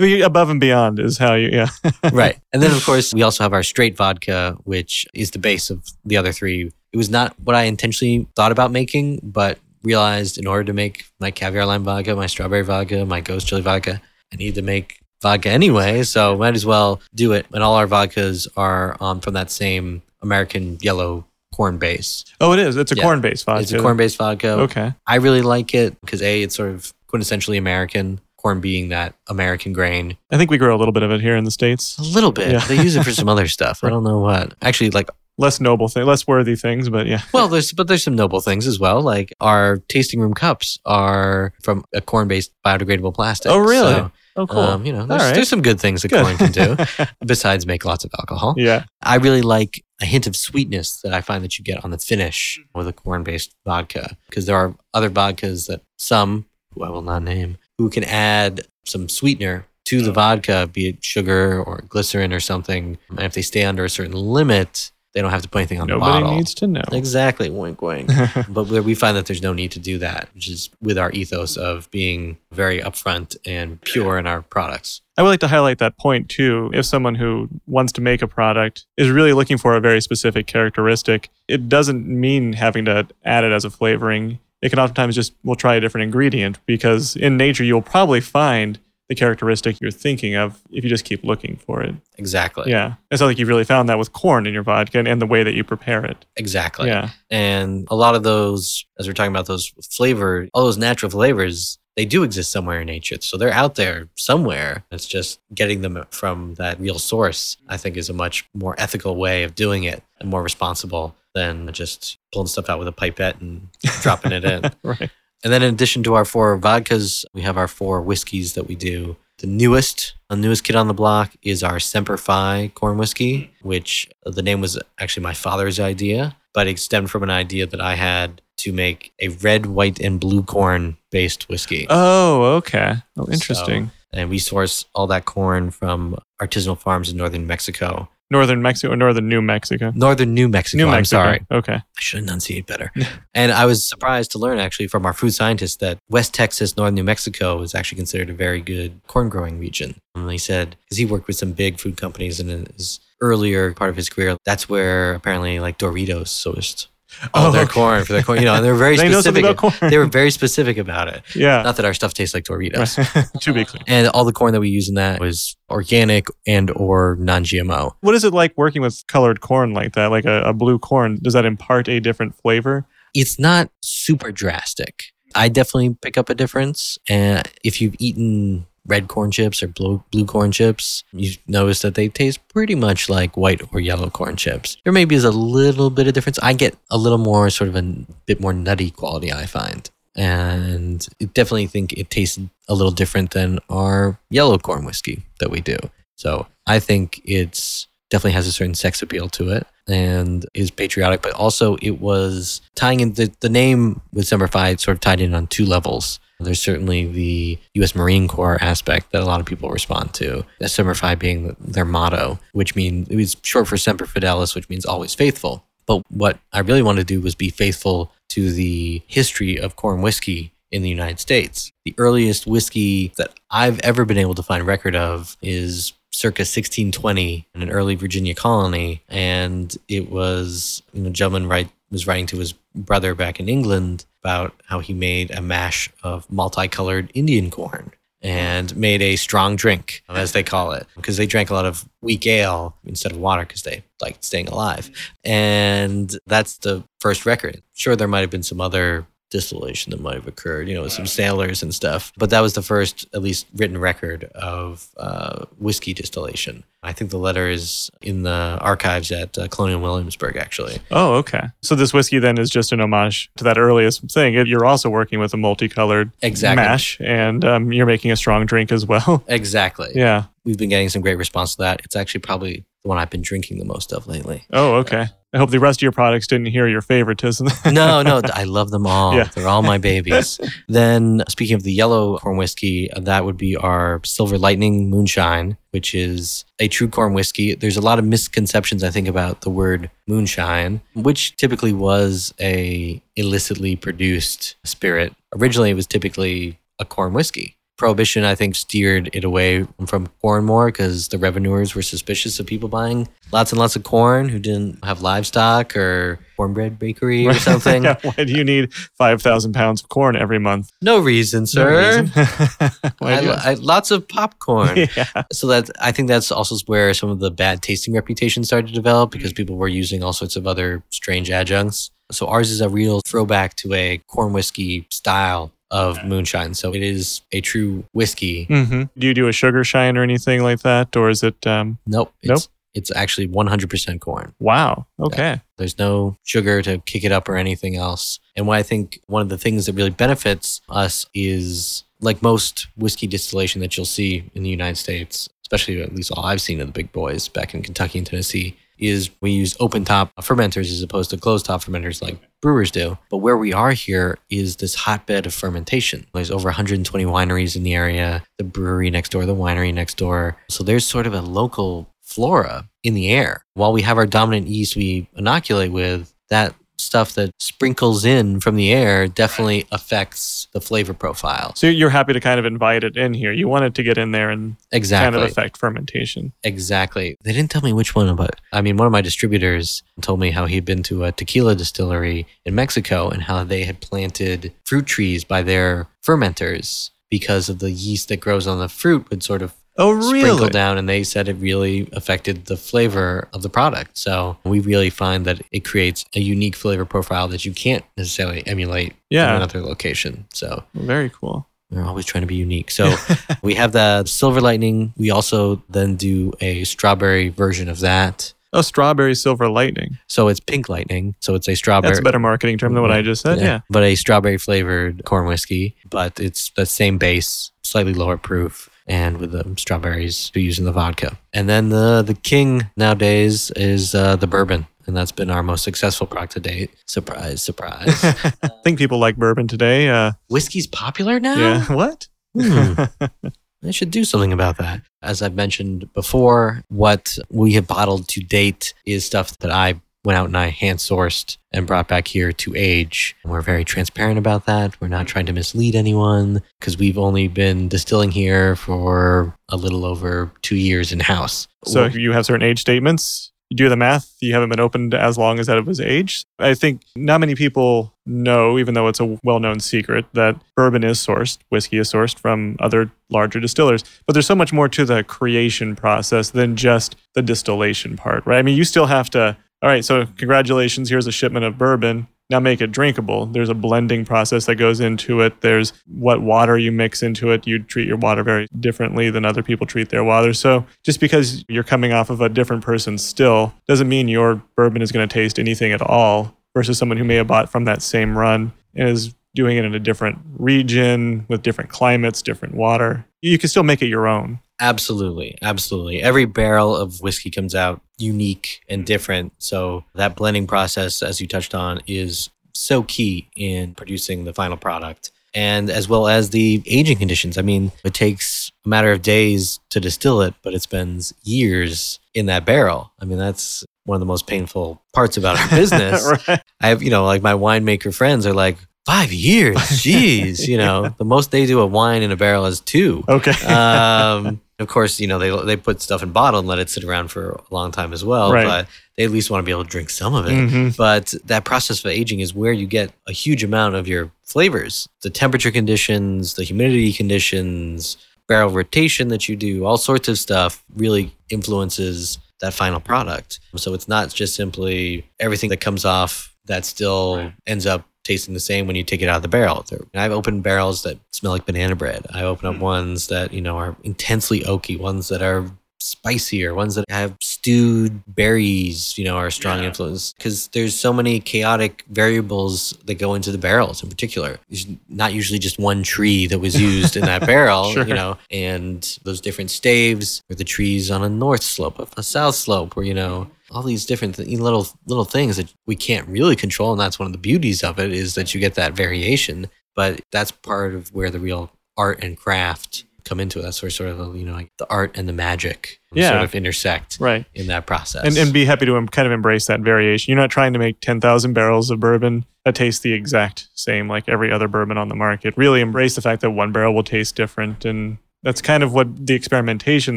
Yeah. Above and beyond is how you, yeah. right? And then of course we also have our straight vodka, which is the base of the other three. It was not what I intentionally thought about making, but realized in order to make my caviar lime vodka, my strawberry vodka, my ghost chili vodka, I need to make vodka anyway, so might as well do it. And all our vodkas are um, from that same American yellow corn base. Oh, it is. It's a Yeah. corn based vodka. It's a corn based vodka. Okay. I really like it because A, it's sort of quintessentially American, corn being that American grain. I think we grow a little bit of it here in the States. A little bit. Yeah. They use it for some other stuff. I don't know what. Actually, like, Less noble thing, less worthy things, but yeah. well, there's, but there's some noble things as well. Like our tasting room cups are from a corn based biodegradable plastic. Oh, really? So, Oh, cool. um, you know, there's, right. there's some good things that Good. corn can do besides make lots of alcohol. yeah. I really like a hint of sweetness that I find that you get on the finish with mm. a corn based vodka because there are other vodkas that some, who I will not name, who can add some sweetener to the mm. vodka, be it sugar or glycerin or something. And if they stay under a certain limit, they don't have to put anything on the Nobody needs to know. Exactly. Wink, wink. but we find that there's no need to do that, which is with our ethos of being very upfront and pure in our products. I would like to highlight that point too. If someone who wants to make a product is really looking for a very specific characteristic, it doesn't mean having to add it as a flavoring. It can oftentimes just, we'll try a different ingredient because in nature, you'll probably find the characteristic you're thinking of if you just keep looking for it. Exactly. Yeah. It's not like you've really found that with corn in your vodka and, and the way that you prepare it. Exactly. yeah. And a lot of those, as we're talking about those flavor, all those natural flavors, they do exist somewhere in nature. So they're out there somewhere. It's just getting them from that real source, I think, is a much more ethical way of doing it and more responsible than just pulling stuff out with a pipette and dropping it in. Right. And then in addition to our four vodkas, we have our four whiskeys that we do. The newest, the newest kid on the block is our Semper Fi corn whiskey, hmm. which the name was actually my father's idea, but it stemmed from an idea that I had to make a red, white, and blue corn based whiskey. Oh, okay. Oh, interesting. and we source all that corn from artisanal farms in northern Mexico. Northern Mexico northern New Mexico? Northern New Mexico. New I'm Mexico. sorry. Okay. I should enunciate better. and I was surprised to learn actually from our food scientists that West Texas, Northern New Mexico is actually considered a very good corn growing region. And he said, because he worked with some big food companies in his earlier part of his career, that's where apparently like Doritos sourced all Oh, their okay. corn for their corn. You know, and they're very They know something specific. about corn. They were very specific about it. Yeah. Not that our stuff tastes like Doritos. to be clear. And all the corn that we use in that was organic and or non-GMO. What is it like working with colored corn like that, like a, a blue corn? Does that impart a different flavor? it's not super drastic. I definitely pick up a difference. And if you've eaten red corn chips or blue, blue corn chips, you notice that they taste pretty much like white or yellow corn chips. There maybe is a little bit of difference. I get a little more sort of a bit more nutty quality, I find. And I definitely think it tastes a little different than our yellow corn whiskey that we do. So I think it's definitely has a certain sex appeal to it and is patriotic, but also it was tying in the, the name with Semper Fi sort of tied in on two levels. There's certainly the U.S. Marine Corps aspect that a lot of people respond to. Semper Fi being their motto, which means it was short for Semper Fidelis, which means always faithful. But what I really wanted to do was be faithful to the history of corn whiskey in the United States. The earliest whiskey that I've ever been able to find record of is circa 1620 in an early Virginia colony, and it was you know, gentleman write, was writing to his brother back in England about how he made a mash of multicolored Indian corn and made a strong drink, as they call it, because they drank a lot of weak ale instead of water because they liked staying alive. And that's the first record. Sure, there might have been some other distillation that might have occurred, you know, with some sailors and stuff. But that was the first, at least, written record of uh, whiskey distillation. I think the letter is in the archives at uh, Colonial Williamsburg, actually. Oh, okay. So this whiskey then is just an homage to that earliest thing. You're also working with a multicolored exactly. mash, and um, you're making a strong drink as well. Exactly. Yeah. We've been getting some great response to that. It's actually probably the one I've been drinking the most of lately. Oh, okay. I hope the rest of your products didn't hear your favoritism. no, no, I love them all. Yeah. They're all my babies. then, speaking of the yellow corn whiskey, that would be our Silver Lightning Moonshine, which is a true corn whiskey. There's a lot of misconceptions, I think, about the word moonshine, which typically was a illicitly produced spirit. Originally, it was typically a corn whiskey. Prohibition, I think, steered it away from corn more because the revenuers were suspicious of people buying lots and lots of corn who didn't have livestock or cornbread bakery or something. yeah, why do you need 5,000 pounds of corn every month? No reason, sir. No reason. I, I, lots of popcorn. yeah. So that I think that's also where some of the bad tasting reputation started to develop mm-hmm. because people were using all sorts of other strange adjuncts. So ours is a real throwback to a corn whiskey style of moonshine. So it is a true whiskey. hmm Do you do a sugar shine or anything like that? Or is it, um, Nope. Nope. It's, it's actually 100% corn. wow. Okay. There's no sugar to kick it up or anything else. And what I think one of the things that really benefits us is like most whiskey distillation that you'll see in the United States, especially at least all I've seen of the big boys back in Kentucky and Tennessee, is we use open top fermenters as opposed to closed top fermenters like brewers do. But where we are here is this hotbed of fermentation. There's over 120 wineries in the area, the brewery next door, the winery next door. So there's sort of a local flora in the air. While we have our dominant yeast we inoculate with, that stuff that sprinkles in from the air definitely affects the flavor profile. So you're happy to kind of invite it in here. You want it to get in there and Exactly. kind of affect fermentation. Exactly. They didn't tell me which one, but I mean, one of my distributors told me how he'd been to a tequila distillery in Mexico and how they had planted fruit trees by their fermenters because of the yeast that grows on the fruit would sort of Oh, really? sprinkle down. And they said it really affected the flavor of the product. So we really find that it creates a unique flavor profile that you can't necessarily emulate Yeah. in another location. So Very cool. we're always trying to be unique. So we have the Silver Lightning. We also then do a strawberry version of that. Oh, strawberry silver lightning. So it's Pink Lightning. So it's a strawberry. That's a better marketing term than what I just said. Yeah. But a strawberry flavored corn whiskey, but it's the same base, slightly lower proof, and with the strawberries we use in the vodka. And then the the king nowadays is uh, the bourbon. And that's been our most successful product to date. Surprise, surprise. I think people like bourbon today. Uh, Whiskey's popular now? yeah. What? Hmm. I should do something about that. As I've mentioned before, what we have bottled to date is stuff that I went out and I hand sourced and brought back here to age. And we're very transparent about that. We're not trying to mislead anyone because we've only been distilling here for a little over two years in house. So you have certain age statements. You do the math. You haven't been opened as long as that it was aged. I think not many people know, even though it's a well-known secret, that bourbon is sourced, whiskey is sourced from other larger distillers. But there's so much more to the creation process than just the distillation part, right? I mean, you still have to. All right, so congratulations. Here's a shipment of bourbon. Now make it drinkable. There's a blending process that goes into it. There's what water you mix into it. You treat your water very differently than other people treat their water. So just because you're coming off of a different person still doesn't mean your bourbon is going to taste anything at all versus someone who may have bought from that same run and is doing it in a different region with different climates, different water. You can still make it your own. Absolutely. Absolutely. Every barrel of whiskey comes out unique and different. So that blending process, as you touched on, is so key in producing the final product. And as well as the aging conditions. I mean, it takes a matter of days to distill it, but it spends years in that barrel. I mean, that's one of the most painful parts about our business. right. I have, you know, like my winemaker friends are like, five years, jeez, you know, the most they do a wine in a barrel is two. Okay. Um, Of course, you know, they, they put stuff in bottle and let it sit around for a long time as well, Right. but they at least want to be able to drink some of it. Mhm. But that process of aging is where you get a huge amount of your flavors. The temperature conditions, the humidity conditions, barrel rotation that you do, all sorts of stuff really influences that final product. So it's not just simply everything that comes off that still ends up tasting the same when you take it out of the barrel. I've opened barrels that smell like banana bread. I open up hmm. ones that, you know, are intensely oaky, ones that are spicier, ones that have stewed berries, you know, are strong Yeah. influence because there's so many chaotic variables that go into the barrels in particular. There's not usually just one tree that was used in that barrel, Sure. you know, and those different staves or the trees on a north slope, of a south slope, or, you know, all these different th- little little things that we can't really control and that's one of the beauties of it is that you get that variation but that's part of where the real art and craft come into it that's where sort of you know like the art and the magic Yeah. sort of intersect Right. in that process And, and be happy to kind of embrace that variation. You're not trying to make 10,000 barrels of bourbon that taste the exact same like every other bourbon on the market. Really embrace the fact that one barrel will taste different. And that's kind of what the experimentation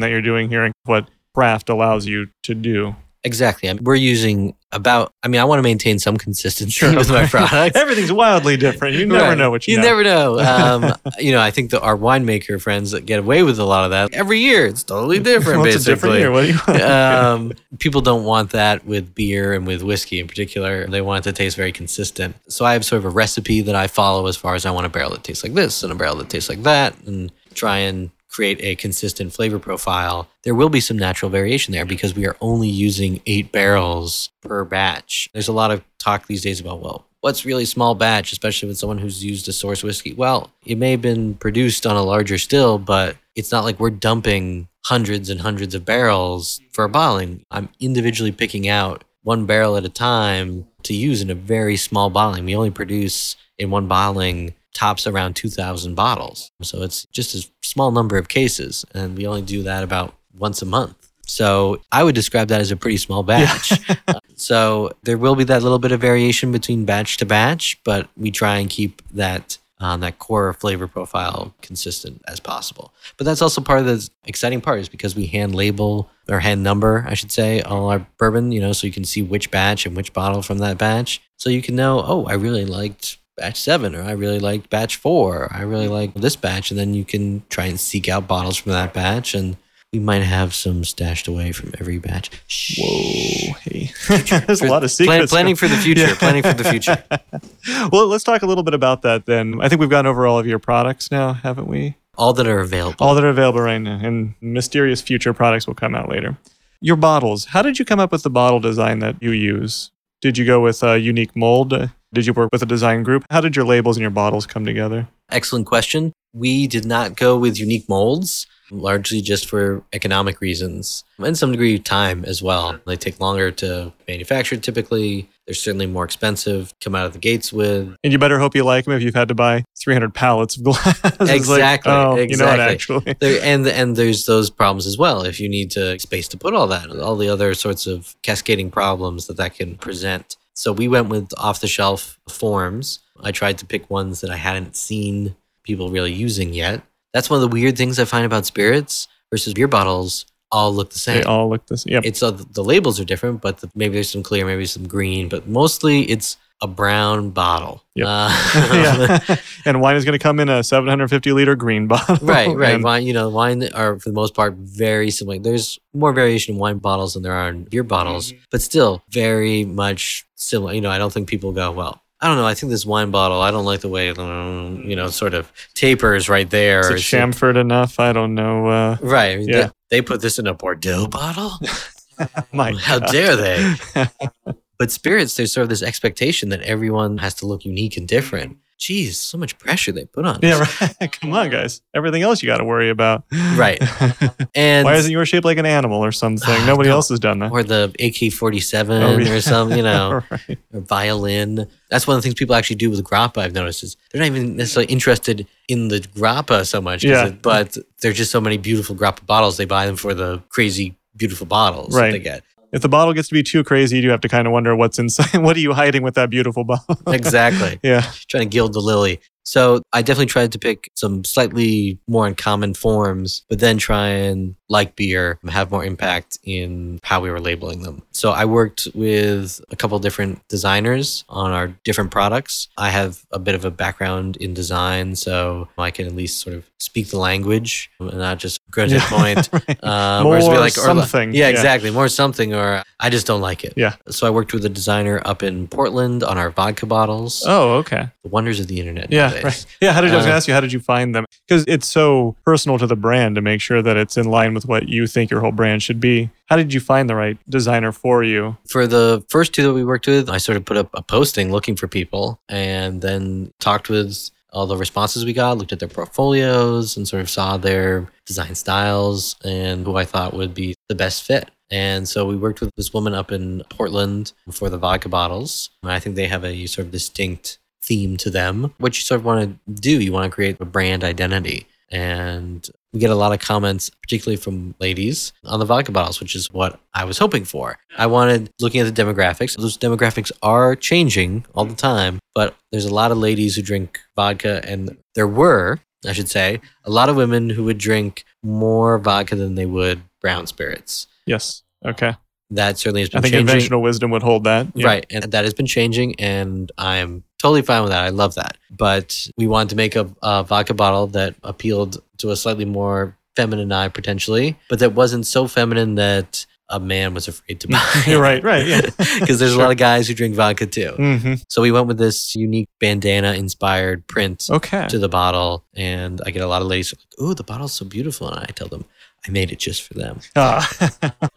that you're doing here and what craft allows you to do. Exactly I mean, we're using about i mean i want to maintain some consistency with my products Everything's wildly different. You never Right. know what you, you know. never know. Um, you know, I think that our winemaker friends that get away with a lot of that every year. It's totally different. Well, it's basically, a different year. What do you want? um, people don't want that with beer and with whiskey in particular. They want it to taste very consistent. So I have sort of a recipe that I follow as far as I want a barrel that tastes like this and a barrel that tastes like that, and try and create a consistent flavor profile. There will be some natural variation there because we are only using eight barrels per batch. There's a lot of talk these days about, well, what's really small batch, especially with someone who's used a source whiskey? Well, it may have been produced on a larger still, but it's not like we're dumping hundreds and hundreds of barrels for a bottling. I'm individually picking out one barrel at a time to use in a very small bottling. We only produce in one bottling tops around 2,000 bottles. So it's just a small number of cases, and we only do that about once a month. So I would describe that as a pretty small batch. So there will be that little bit of variation between batch to batch, but we try and keep that um, that core flavor profile consistent as possible. But that's also part of the exciting part is because we hand label or hand number, I should say, all our bourbon. You know, so you can see which batch and which bottle from that batch, so you can know, oh, I really liked batch seven, or I really liked batch four, I really like this batch, and then you can try and seek out bottles from that batch and. We might have some stashed away from every batch. Whoa. Hey. There's a lot of Plan- secrets. planning for the future. Yeah. Planning for the future. well, let's talk a little bit about that then. I think we've gone over all of your products now, haven't we? All that are available. All that are available right now, and mysterious future products will come out later. Your bottles. How did you come up with the bottle design that you use? Did you go with a unique mold? Did you work with a design group? How did your labels and your bottles come together? Excellent question. We did not go with unique molds, largely just for economic reasons and some degree of time as well. They take longer to manufacture typically. They're certainly more expensive, come out of the gates with. And you better hope you like them if you've had to buy 300 pallets of glass. It's like, Exactly, oh, you know what, actually. There, and and there's those problems as well. If you need to space to put all that, all the other sorts of cascading problems that that can present. So we went with off the shelf forms. I tried to pick ones that I hadn't seen people really using yet. That's one of the weird things I find about spirits versus beer bottles. All look the same. They all look this. Yep. It's uh, the labels are different, but the, maybe there's some clear, maybe some green, but mostly it's a brown bottle. Yep. Uh, yeah. and wine is going to come in a 750 liter green bottle. right, right. And- Wine, you know, wine are for the most part very similar. There's more variation in wine bottles than there are in beer bottles, Mm-hmm. but still very much similar. You know, I don't think people go, well, I don't know. I think this wine bottle, I don't like the way, it, you know, sort of tapers right there. Is it it's- chamfered enough? I don't know. Uh, Right. Yeah. They, they put this in a Bordeaux bottle? my How God. dare they? But spirits, there's sort of this expectation that everyone has to look unique and different. Geez, so much pressure they put on. us. Yeah, right. Come on, guys. Everything else you got to worry about. Right. And Why isn't yours shaped like an animal or something? Nobody no. else has done that. or the AK forty seven Oh, yeah. or some, you know, Right. or violin. That's one of the things people actually do with grappa. I've noticed is they're not even necessarily interested in the grappa so much. Yeah. it- but there's just so many beautiful grappa bottles. They buy them for the crazy beautiful bottles that Right. they get. If the bottle gets to be too crazy, you do have to kind of wonder what's inside. What are you hiding with that beautiful bottle? Exactly. yeah. Trying to gild the lily. So I definitely tried to pick some slightly more uncommon forms, but then try and, like beer, have more impact in how we were labeling them. So I worked with a couple different designers on our different products. I have a bit of a background in design, so I can at least sort of speak the language and not just grudge Yeah, point. right. Um, More like, or- something. yeah, Yeah. exactly. More something, or I just don't like it. Yeah. So I worked with a designer up in Portland on our vodka bottles. Oh, okay. The wonders of the internet. Yeah, right. Yeah, how did I was Uh, gonna ask you how did you find them? Because it's so personal to the brand to make sure that it's in line with what you think your whole brand should be. How did you find the right designer for you? For the first two that we worked with, I sort of put up a posting looking for people and then talked with all the responses we got, looked at their portfolios and sort of saw their design styles and who I thought would be the best fit. And so we worked with this woman up in Portland for the vodka bottles. I think they have a sort of distinct theme to them. What you sort of want to do, you want to create a brand identity. And we get a lot of comments, particularly from ladies, on the vodka bottles, which is what I was hoping for. I wanted, looking at the demographics, those demographics are changing all the time, but there's a lot of ladies who drink vodka, and there were, I should say, a lot of women who would drink more vodka than they would brown spirits. Yes. Okay. That certainly has been I think changing. conventional wisdom would hold that. Yeah. Right. And that has been changing, and I'm totally fine with that. I love that. But we wanted to make a, a vodka bottle that appealed to a slightly more feminine eye, potentially, but that wasn't so feminine that a man was afraid to buy. You're right. Right. Yeah. Because there's a lot of guys who drink vodka too. hmm So we went with this unique bandana inspired print Okay. to the bottle. And I get a lot of ladies like, oh, the bottle's so beautiful. And I tell them, I made it just for them. Ah.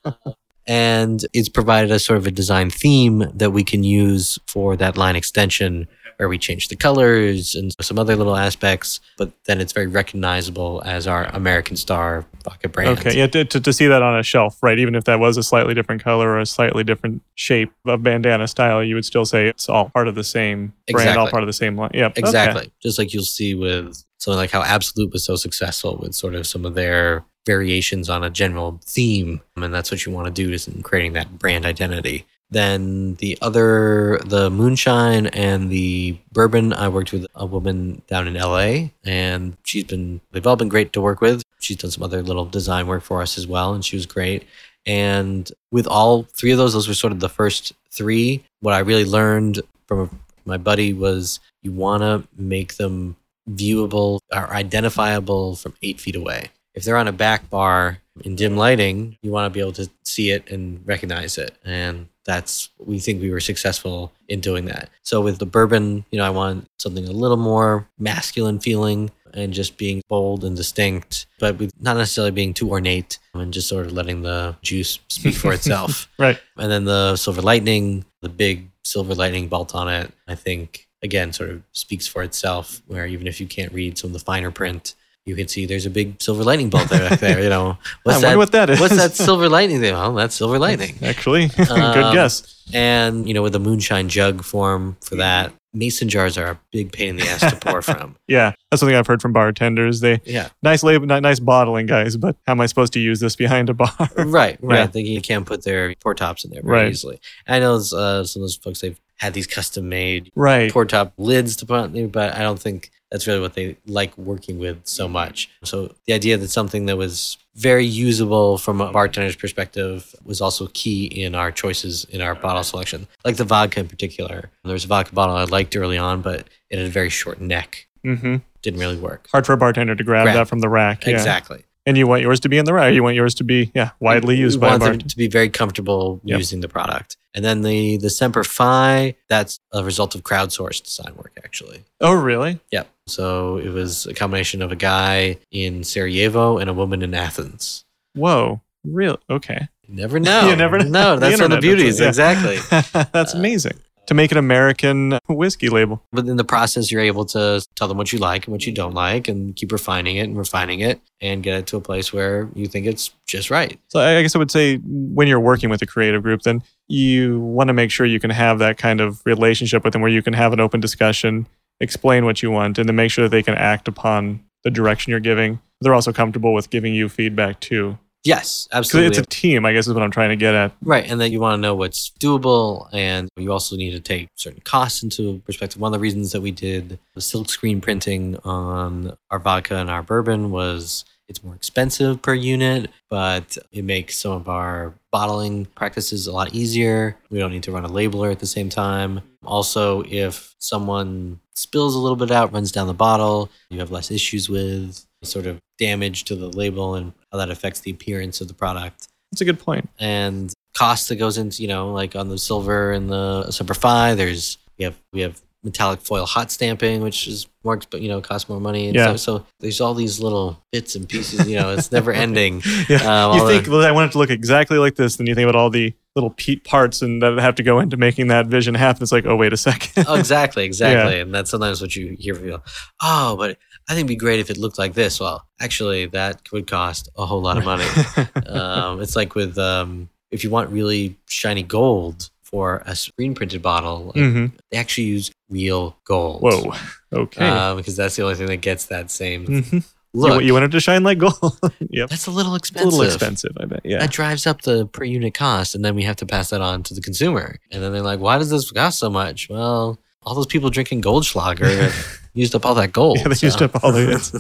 and it's provided us sort of a design theme that we can use for that line extension where we change the colors and some other little aspects but then it's very recognizable as our american star vodka brand okay. Yeah. To, to, to see that on a shelf, right? Even if that was a slightly different color or a slightly different shape of bandana style, you would still say it's all part of the same brand, all part of the same line. Yeah. exactly just like you'll see with something like how Absolut was so successful with sort of some of their variations on a general theme and that's what you want to do is in creating that brand identity then the other the moonshine and the bourbon i worked with a woman down in la and she's been they've all been great to work with she's done some other little design work for us as well and she was great and with all three of those those were sort of the first three what i really learned from my buddy was you want to make them viewable or identifiable from eight feet away. If they're on a back bar in dim lighting, you want to be able to see it and recognize it. And that's, we think we were successful in doing that. So with the bourbon, you know, I want something a little more masculine feeling and just being bold and distinct, but with not necessarily being too ornate and just sort of letting the juice speak for itself. Right. And then the Silver Lightning, the big Silver Lightning bolt on it, I think, again, sort of speaks for itself, where even if you can't read some of the finer print, you can see there's a big Silver Lightning bolt there. back there you know, what's I that? what that is. What's that Silver Lightning thing? Well, that's Silver Lightning. Actually, good Um, guess. And, you know, with the moonshine jug form for that, mason jars are a big pain in the ass to pour from. Yeah, that's something I've heard from bartenders. They Yeah. nice label, nice bottling, guys, but how am I supposed to use this behind a bar? Right, right. Yeah. They you can't put their pour tops in there very Right. easily. I know uh, some of those folks, they've had these custom made right. pour top lids to put on there, but I don't think that's really what they like working with so much. So the idea that something that was very usable from a bartender's perspective was also key in our choices in our bottle selection. Like the vodka in particular. There was a vodka bottle I liked early on, but it had a very short neck. hmm Didn't really work. Hard for a bartender to grab, Grab. that from the rack. Yeah. Exactly. And you want yours to be in the rack. You want yours to be, yeah, widely used by a want them to be very comfortable Yep. using the product. And then the the Semper Fi, that's a result of crowdsourced design work actually. Oh, really? Yep. So it was a combination of a guy in Sarajevo and a woman in Athens. Whoa. Real? Okay. You never know. You never know. No, The that's one of the beauties. yeah. Exactly. that's Uh, amazing. To make an American whiskey label. But in the process, you're able to tell them what you like and what you don't like and keep refining it and refining it and get it to a place where you think it's just right. So I I guess I would say when you're working with a creative group, then you want to make sure you can have that kind of relationship with them where you can have an open discussion, explain what you want, and then make sure that they can act upon the direction you're giving. They're also comfortable with giving you feedback too. Yes, absolutely. it's a team, I guess is what I'm trying to get at. Right, and then you want to know what's doable, and you also need to take certain costs into perspective. One of the reasons that we did the silk screen printing on our vodka and our bourbon was it's more expensive per unit, but it makes some of our bottling practices a lot easier. We don't need to run a labeler at the same time. Also, if someone spills a little bit out, runs down the bottle, you have less issues with sort of damage to the label and how that affects the appearance of the product That's a good point. and cost that goes into you know like on the silver and the Semper Fi. There's we have we have metallic foil hot stamping, which is more you know costs more money. And Yeah. so, so there's all these little bits and pieces. You know, it's never ending. Yeah. Um, you think the- well, I want it to look exactly like this, then you think about all the little parts and that have to go into making that vision happen. It's like, oh wait a second. oh, exactly, exactly. And that's sometimes what you hear from people. Oh, but I think it'd be great if it looked like this. Well, actually, that would cost a whole lot of money. um, it's like with um, if you want really shiny gold for a screen printed bottle, hmm they actually use real gold. Whoa. Okay. Uh, because that's the only thing that gets that same Mhm. Look. you want it to shine like gold. yep. that's a little expensive. a little expensive, I bet. Yeah. That drives up the per unit cost, and then we have to pass that on to the consumer. And then they're like, "Why does this cost so much?" Well, all those people drinking Goldschlager used up all that gold. Yeah, they used up all the. It's,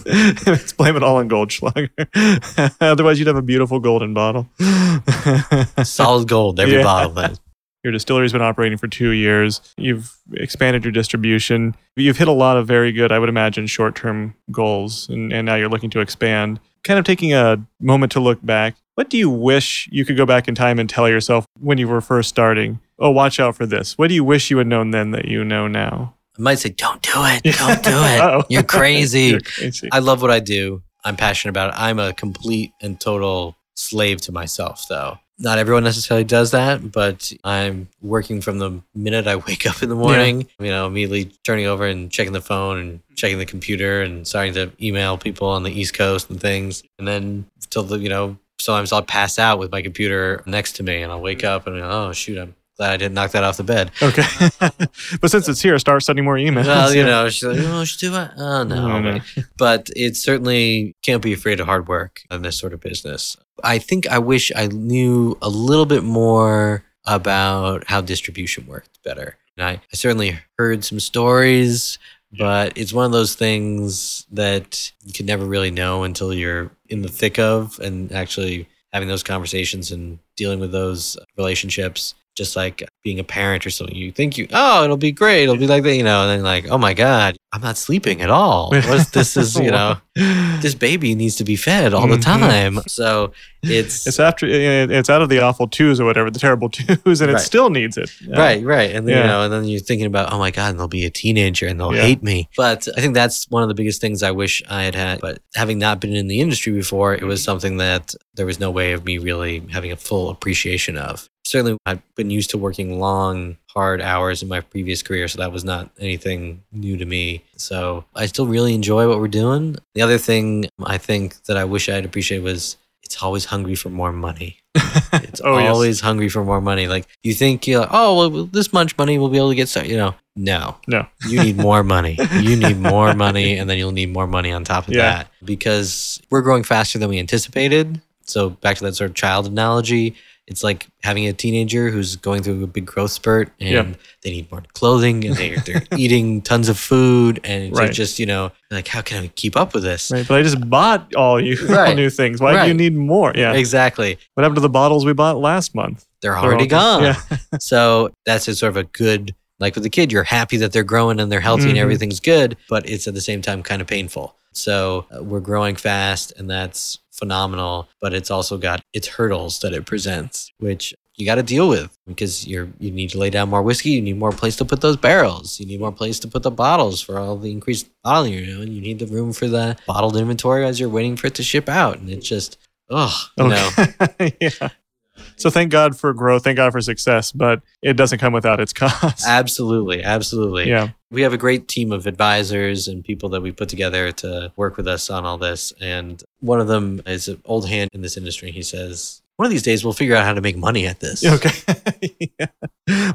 it's blame it all on Goldschlager. Otherwise, you'd have a beautiful golden bottle. solid gold every Yeah. bottle. Then. Your distillery's been operating for two years. You've expanded your distribution. You've hit a lot of very good, I would imagine, short term goals, and, and now you're looking to expand. Kind of taking a moment to look back, what do you wish you could go back in time and tell yourself when you were first starting? Oh, watch out for this. What do you wish you had known then that you know now? I might say, "Don't do it! Don't do it! Oh. You're crazy." You're crazy. I love what I do. I'm passionate about it. I'm a complete and total slave to myself, though. Not everyone necessarily does that, but I'm working from the minute I wake up in the morning, you know, immediately turning over and checking the phone and checking the computer and starting to email people on the East Coast and things. And then till the, you know, sometimes I'll pass out with my computer next to me and I'll wake mm. up and, oh, shoot, I'm glad I didn't knock that off the bed. Okay. but since it's here, start sending more emails. Well, you know, she's like, oh, should do it. Oh, no. But it certainly can't be afraid of hard work in this sort of business. I think I wish I knew a little bit more about how distribution worked better. And I, I certainly heard some stories, but it's one of those things that you can never really know until you're in the thick of and actually having those conversations and dealing with those relationships just like being a parent or something. You think you, oh, it'll be great. It'll be like that, you know, and then like, oh my God, I'm not sleeping at all. What's this is, you know, this baby needs to be fed all the Mhm. time. So it's, It's after it's out of the awful twos or whatever, the terrible twos, and it still needs it. Yeah. Right, right. And then, Yeah. you know, and then you're thinking about, oh my God, and they'll be a teenager and they'll Yeah. hate me. But I think that's one of the biggest things I wish I had had. But having not been in the industry before, it was something that there was no way of me really having a full appreciation of. Certainly, I've been used to working long, hard hours in my previous career, so that was not anything new to me. So I still really enjoy what we're doing. The other thing I think that I wish I'd appreciated was it's always hungry for more money. It's Oh, yes. always hungry for more money. Like you think you're like, oh, well, this much money we'll be able to get started. You know, no, No. you need more money. You need more money, and then you'll need more money on top of Yeah. that because we're growing faster than we anticipated. So back to that sort of child analogy, it's like having a teenager who's going through a big growth spurt, and Yeah. they need more clothing, and they, they're eating tons of food, and it's Right. just you know like how can I keep up with this? Right, but I just bought all you all Right. new things. Why do you need more? Yeah. Exactly. What happened to the bottles we bought last month? They're They're already all- gone. Yeah. So that's a sort of a good, like with the kid, you're happy that they're growing and they're healthy and Mhm. everything's good, but it's at the same time kind of painful. So uh, we're growing fast and that's phenomenal, but it's also got its hurdles that it presents, which you got to deal with because you're you need to lay down more whiskey. You need more place to put those barrels. You need more place to put the bottles for all the increased bottling you're doing. You need the room for the bottled inventory as you're waiting for it to ship out, and it's just, oh, know, yeah. So thank God for growth, thank God for success, but it doesn't come without its costs. absolutely, absolutely. yeah. we have a great team of advisors and people that we put together to work with us on all this. And one of them is an old hand in this industry. He says, one of these days we'll figure out how to make money at this. Okay. yeah.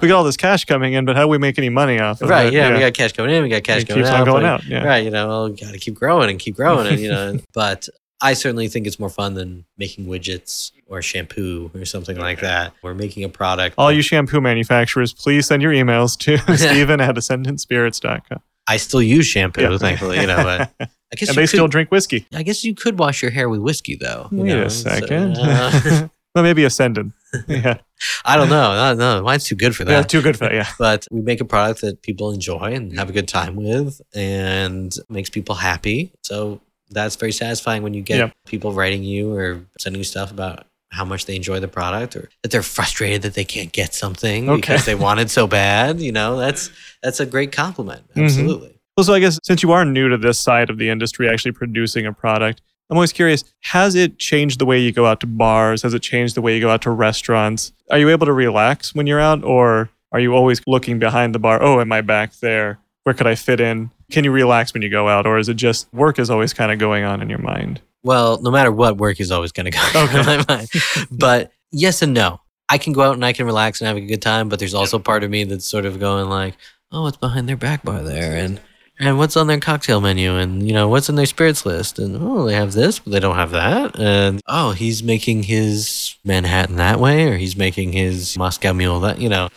We got all this cash coming in, but how do we make any money off of Right. it? Right. Yeah, We got cash coming in. We got cash it going keeps out. on going but- out. Yeah. Right. You know, got to keep growing and keep growing. and, you know, but I certainly think it's more fun than making widgets or shampoo or something like that. We're making a product. All you shampoo manufacturers, please send your emails to Stephen at ascendantspirits.com. I still use shampoo, yeah. thankfully, you know, but I guess and they could, still drink whiskey. I guess you could wash your hair with whiskey, though. Wait know? a second. So, uh, well, maybe Ascendant. yeah. I don't know. No, no, mine's too good for that. Yeah, too good for that. Yeah. But we make a product that people enjoy and have a good time with, and makes people happy. So that's very satisfying when you get yep. people writing you or sending you stuff about how much they enjoy the product or that they're frustrated that they can't get something okay. because they want it so bad. You know, that's that's a great compliment. Mm-hmm. Absolutely. Mm-hmm. Well, so I guess since you are new to this side of the industry, actually producing a product, I'm always curious, has it changed the way you go out to bars? Has it changed the way you go out to restaurants? Are you able to relax when you're out or are you always looking behind the bar? Oh, am I back there? Where could I fit in? Can you relax when you go out or is it just work is always kind of going on in your mind? Well, no matter what, work is always going to go okay. in my mind. But yes and no. I can go out and I can relax and have a good time, but there's also part of me that's sort of going like, oh, what's behind their back bar there? And and what's on their cocktail menu and you know what's in their spirits list and oh they have this but they don't have that and oh he's making his manhattan that way or he's making his moscow mule that you know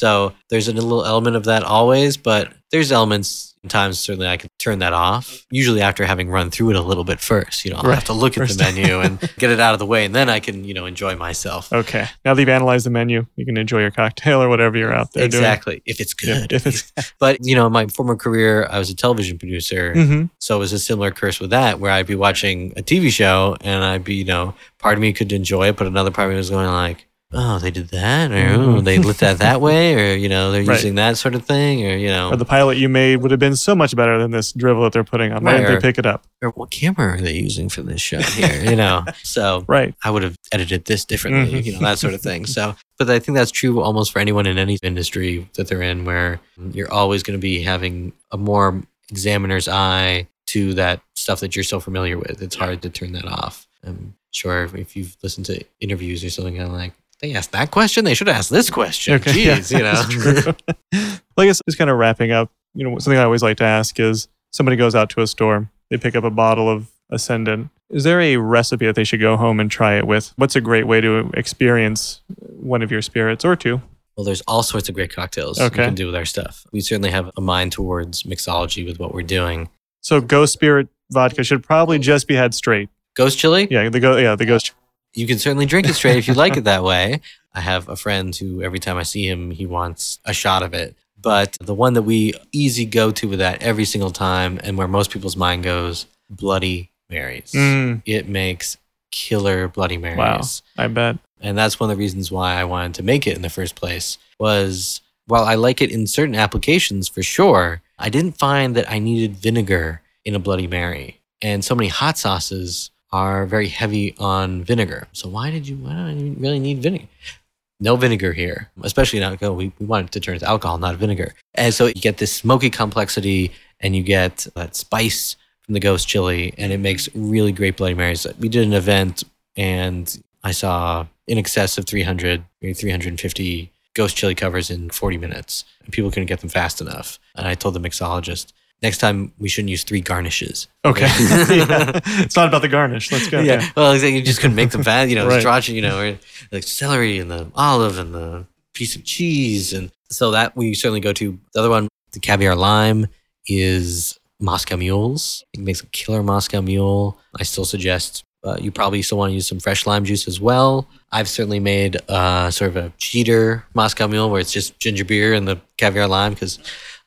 so there's a little element of that always but there's elements Sometimes certainly I can turn that off. Usually after having run through it a little bit first, you know, I'll right. have to look at first. the menu and get it out of the way, and then I can, you know, enjoy myself. Okay. Now that you've analyzed the menu, you can enjoy your cocktail or whatever you're out there exactly. doing. Exactly, if it's good. Yeah, if it's. but you know, in my former career, I was a television producer, mm-hmm. so it was a similar curse with that, where I'd be watching a TV show and I'd be, you know, part of me could enjoy it, but another part of me was going like oh, they did that, or mm-hmm. oh, they lit that that way, or you know, they're right. using that sort of thing, or you know, or the pilot you made would have been so much better than this drivel that they're putting on. Why didn't they pick it up? Or what camera are they using for this shot here? you know, so right, I would have edited this differently, mm-hmm. you know, that sort of thing. So, but I think that's true almost for anyone in any industry that they're in, where you're always going to be having a more examiner's eye to that stuff that you're so familiar with. It's hard to turn that off. I'm sure if you've listened to interviews or something, kind of like they asked that question. They should ask this question. Okay, Jeez, yeah, you know. I guess just kind of wrapping up. You know, something I always like to ask is somebody goes out to a store, they pick up a bottle of Ascendant. Is there a recipe that they should go home and try it with? What's a great way to experience one of your spirits or two? Well, there's all sorts of great cocktails okay. we can do with our stuff. We certainly have a mind towards mixology with what we're doing. So, Ghost Spirit vodka should probably just be had straight. Ghost chili? Yeah, the go. Yeah, the ghost you can certainly drink it straight if you like it that way. I have a friend who every time I see him, he wants a shot of it. But the one that we easy go to with that every single time, and where most people's mind goes, Bloody Marys. Mm. It makes killer Bloody Marys. Wow, I bet. And that's one of the reasons why I wanted to make it in the first place. Was while I like it in certain applications for sure, I didn't find that I needed vinegar in a Bloody Mary. And so many hot sauces are very heavy on vinegar. So why did you? Why do I really need vinegar? No vinegar here, especially not. We, we want it to turn to alcohol, not vinegar. And so you get this smoky complexity, and you get that spice from the ghost chili, and it makes really great Bloody Marys. We did an event, and I saw in excess of 300, maybe 350 ghost chili covers in 40 minutes. And people couldn't get them fast enough. And I told the mixologist, next time we shouldn't use three garnishes. Okay. yeah. It's not about the garnish. Let's go. Yeah. yeah. Well, you just couldn't make them fast. You know, right. stretch, you know, or like celery and the olive and the piece of cheese. And so that we certainly go to. The other one, the caviar lime, is Moscow mules. It makes a killer Moscow mule. I still suggest uh, you probably still want to use some fresh lime juice as well. I've certainly made uh, sort of a cheater Moscow mule where it's just ginger beer and the caviar lime because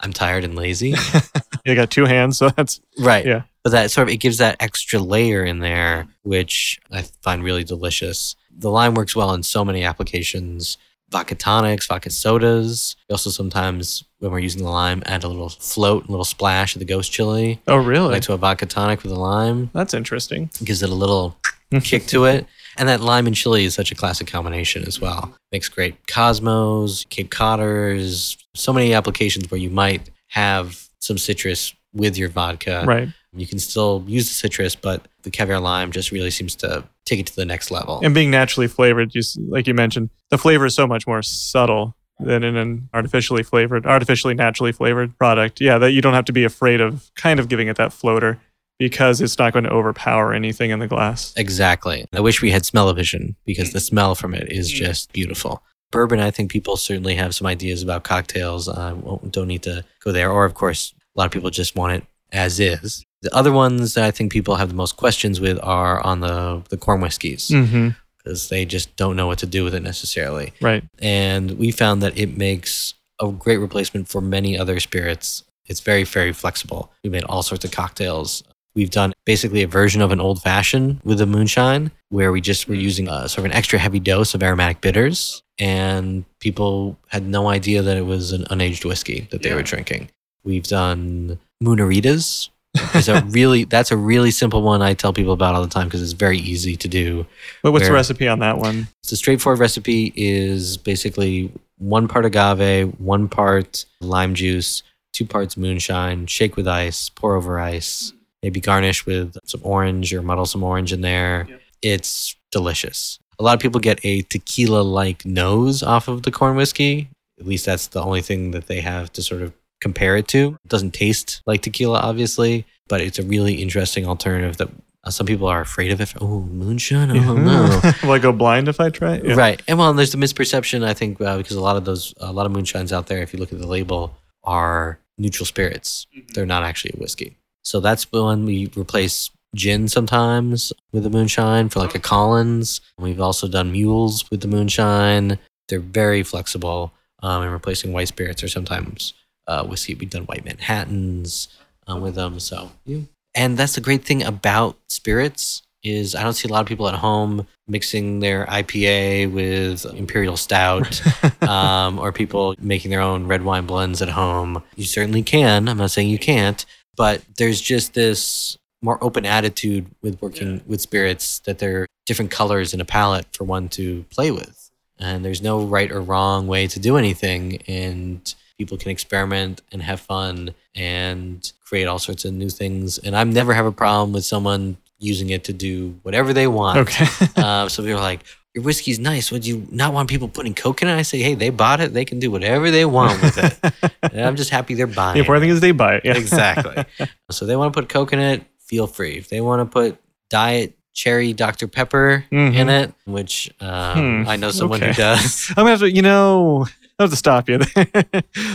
I'm tired and lazy. you got two hands, so that's right. Yeah, but that sort of it gives that extra layer in there, which I find really delicious. The lime works well in so many applications. Vodka tonics, vodka sodas. We also sometimes, when we're using the lime, add a little float, a little splash of the ghost chili. Oh, really? Like to a vodka tonic with a lime. That's interesting. It gives it a little kick to it. And that lime and chili is such a classic combination as well. Makes great Cosmos, Cape Codders, so many applications where you might have some citrus with your vodka. Right. You can still use the citrus, but the caviar lime just really seems to take it to the next level. And being naturally flavored, just like you mentioned, the flavor is so much more subtle than in an artificially flavored, artificially naturally flavored product. Yeah, that you don't have to be afraid of kind of giving it that floater because it's not going to overpower anything in the glass. Exactly. I wish we had smell-o-vision because the smell from it is mm. just beautiful. Bourbon, I think people certainly have some ideas about cocktails. I don't need to go there. Or, of course, a lot of people just want it as is. The other ones that I think people have the most questions with are on the, the corn whiskeys Mm-hmm. because they just don't know what to do with it necessarily. Right. And we found that it makes a great replacement for many other spirits. It's very, very flexible. We made all sorts of cocktails. We've done basically a version of an old fashioned with a moonshine where we just were hmm. using a sort of an extra heavy dose of aromatic bitters. And people had no idea that it was an unaged whiskey that they Yeah. were drinking. We've done moonaritas. It's a really that's a really simple one I tell people about all the time because it's very easy to do. But what's the recipe on that one? The straightforward recipe is basically one part agave, one part lime juice, two parts moonshine, shake with ice, pour over ice, maybe garnish with some orange or muddle some orange in there. It's delicious. A lot of people get a tequila like nose off of the corn whiskey. At least that's the only thing that they have to sort of compare it to. It doesn't taste like tequila, obviously, but it's a really interesting alternative that uh, some people are afraid of it. Oh, moonshine? Oh, no. Will I go blind if I try? it? Yeah. Right. And well, there's the misperception, I think, uh, because a lot of those, a lot of moonshines out there, if you look at the label, are neutral spirits. They're not actually a whiskey. So that's when we replace gin sometimes with the moonshine for like a Collins. We've also done mules with the moonshine. They're very flexible um, in replacing white spirits or sometimes uh, whiskey. We've done white Manhattans um, with them. So, you, and that's the great thing about spirits is I don't see a lot of people at home mixing their IPA with imperial stout, um, or people making their own red wine blends at home. You certainly can. I'm not saying you can't, but there's just this more open attitude with working with spirits that they're different colors in a palette for one to play with, and there's no right or wrong way to do anything, and people can experiment and have fun and create all sorts of new things. And I've never have a problem with someone using it to do whatever they want. Okay. um, so people are like, your whiskey's nice. Would you not want people putting coke in it? I say, hey, they bought it. They can do whatever they want with it. and I'm just happy they're buying the important thing is they buy it. Yeah. Exactly. so they want to put coke in it, feel free. If they want to put diet cherry Dr. Pepper in Mhm. it, which um, Hmm, I know someone who does. I'm gonna have to, you know, I have to stop you.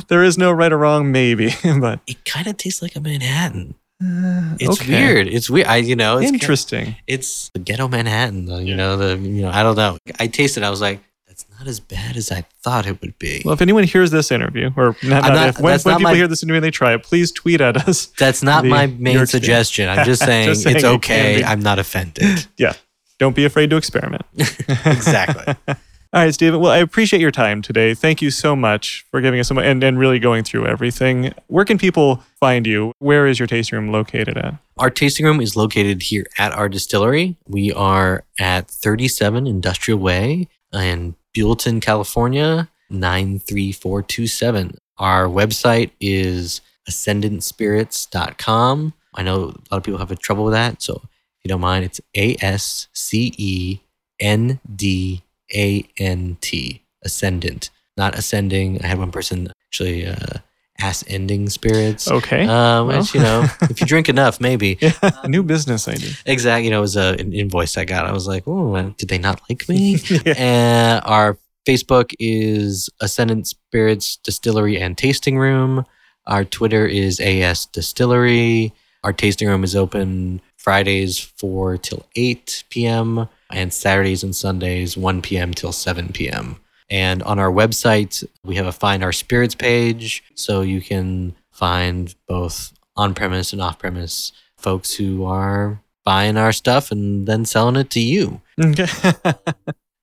there is no right or wrong, maybe, but It kind of tastes like a Manhattan. Uh, It's okay. weird. It's weird. I, you know, it's Interesting. it's the ghetto Manhattan. though, You know, the you know, I don't know. I tasted. it, I was like, that's not as bad as I thought it would be. Well, if anyone hears this interview, or not, not if, when, when people my- hear this interview and they try it, please tweet at us. that's not the- my main suggestion. I'm just saying, Just saying it's it okay. be. I'm not offended. Yeah, don't be afraid to experiment. exactly. All right, Stephen. Well, I appreciate your time today. Thank you so much for giving us some and, and really going through everything. Where can people find you? Where is your tasting room located at? Our tasting room is located here at our distillery. We are at 37 Industrial Way in Buellton, California, 93427. Our website is ascendantspirits.com. I know a lot of people have trouble with that. So if you don't mind, it's A S C E N D A N T, Ascendant, not ascending. I had one person actually uh, ass ending spirits. Okay. Uh, well. which, you know, if you drink enough, maybe. yeah, a new business idea. Exactly. You know, it was a, an invoice I got. I was like, oh, did they not like me? Yeah. and our Facebook is Ascendant Spirits Distillery and Tasting Room. Our Twitter is AS Distillery. Our tasting room is open Fridays 4 till 8 p.m. and Saturdays and Sundays 1 p.m. till 7 p.m. And on our website, we have a Find Our Spirits page. So you can find both on premise and off premise folks who are buying our stuff and then selling it to you.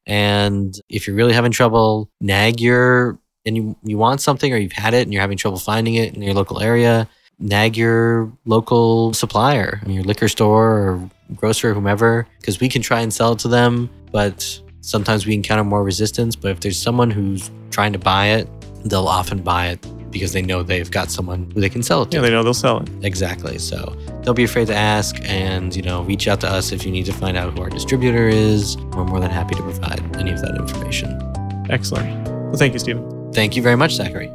And if you're really having trouble, nag your and you, you want something or you've had it and you're having trouble finding it in your local area, nag your local supplier, your liquor store or grocer, whomever, because we can try and sell it to them, but sometimes we encounter more resistance. But if there's someone who's trying to buy it, they'll often buy it because they know they've got someone who they can sell it to. yeah, they know they'll sell it. Exactly. So don't be afraid to ask and, you know, reach out to us if you need to find out who our distributor is. We're more than happy to provide any of that information. Excellent. Well, thank you, Stephen. Thank you very much, Zachary.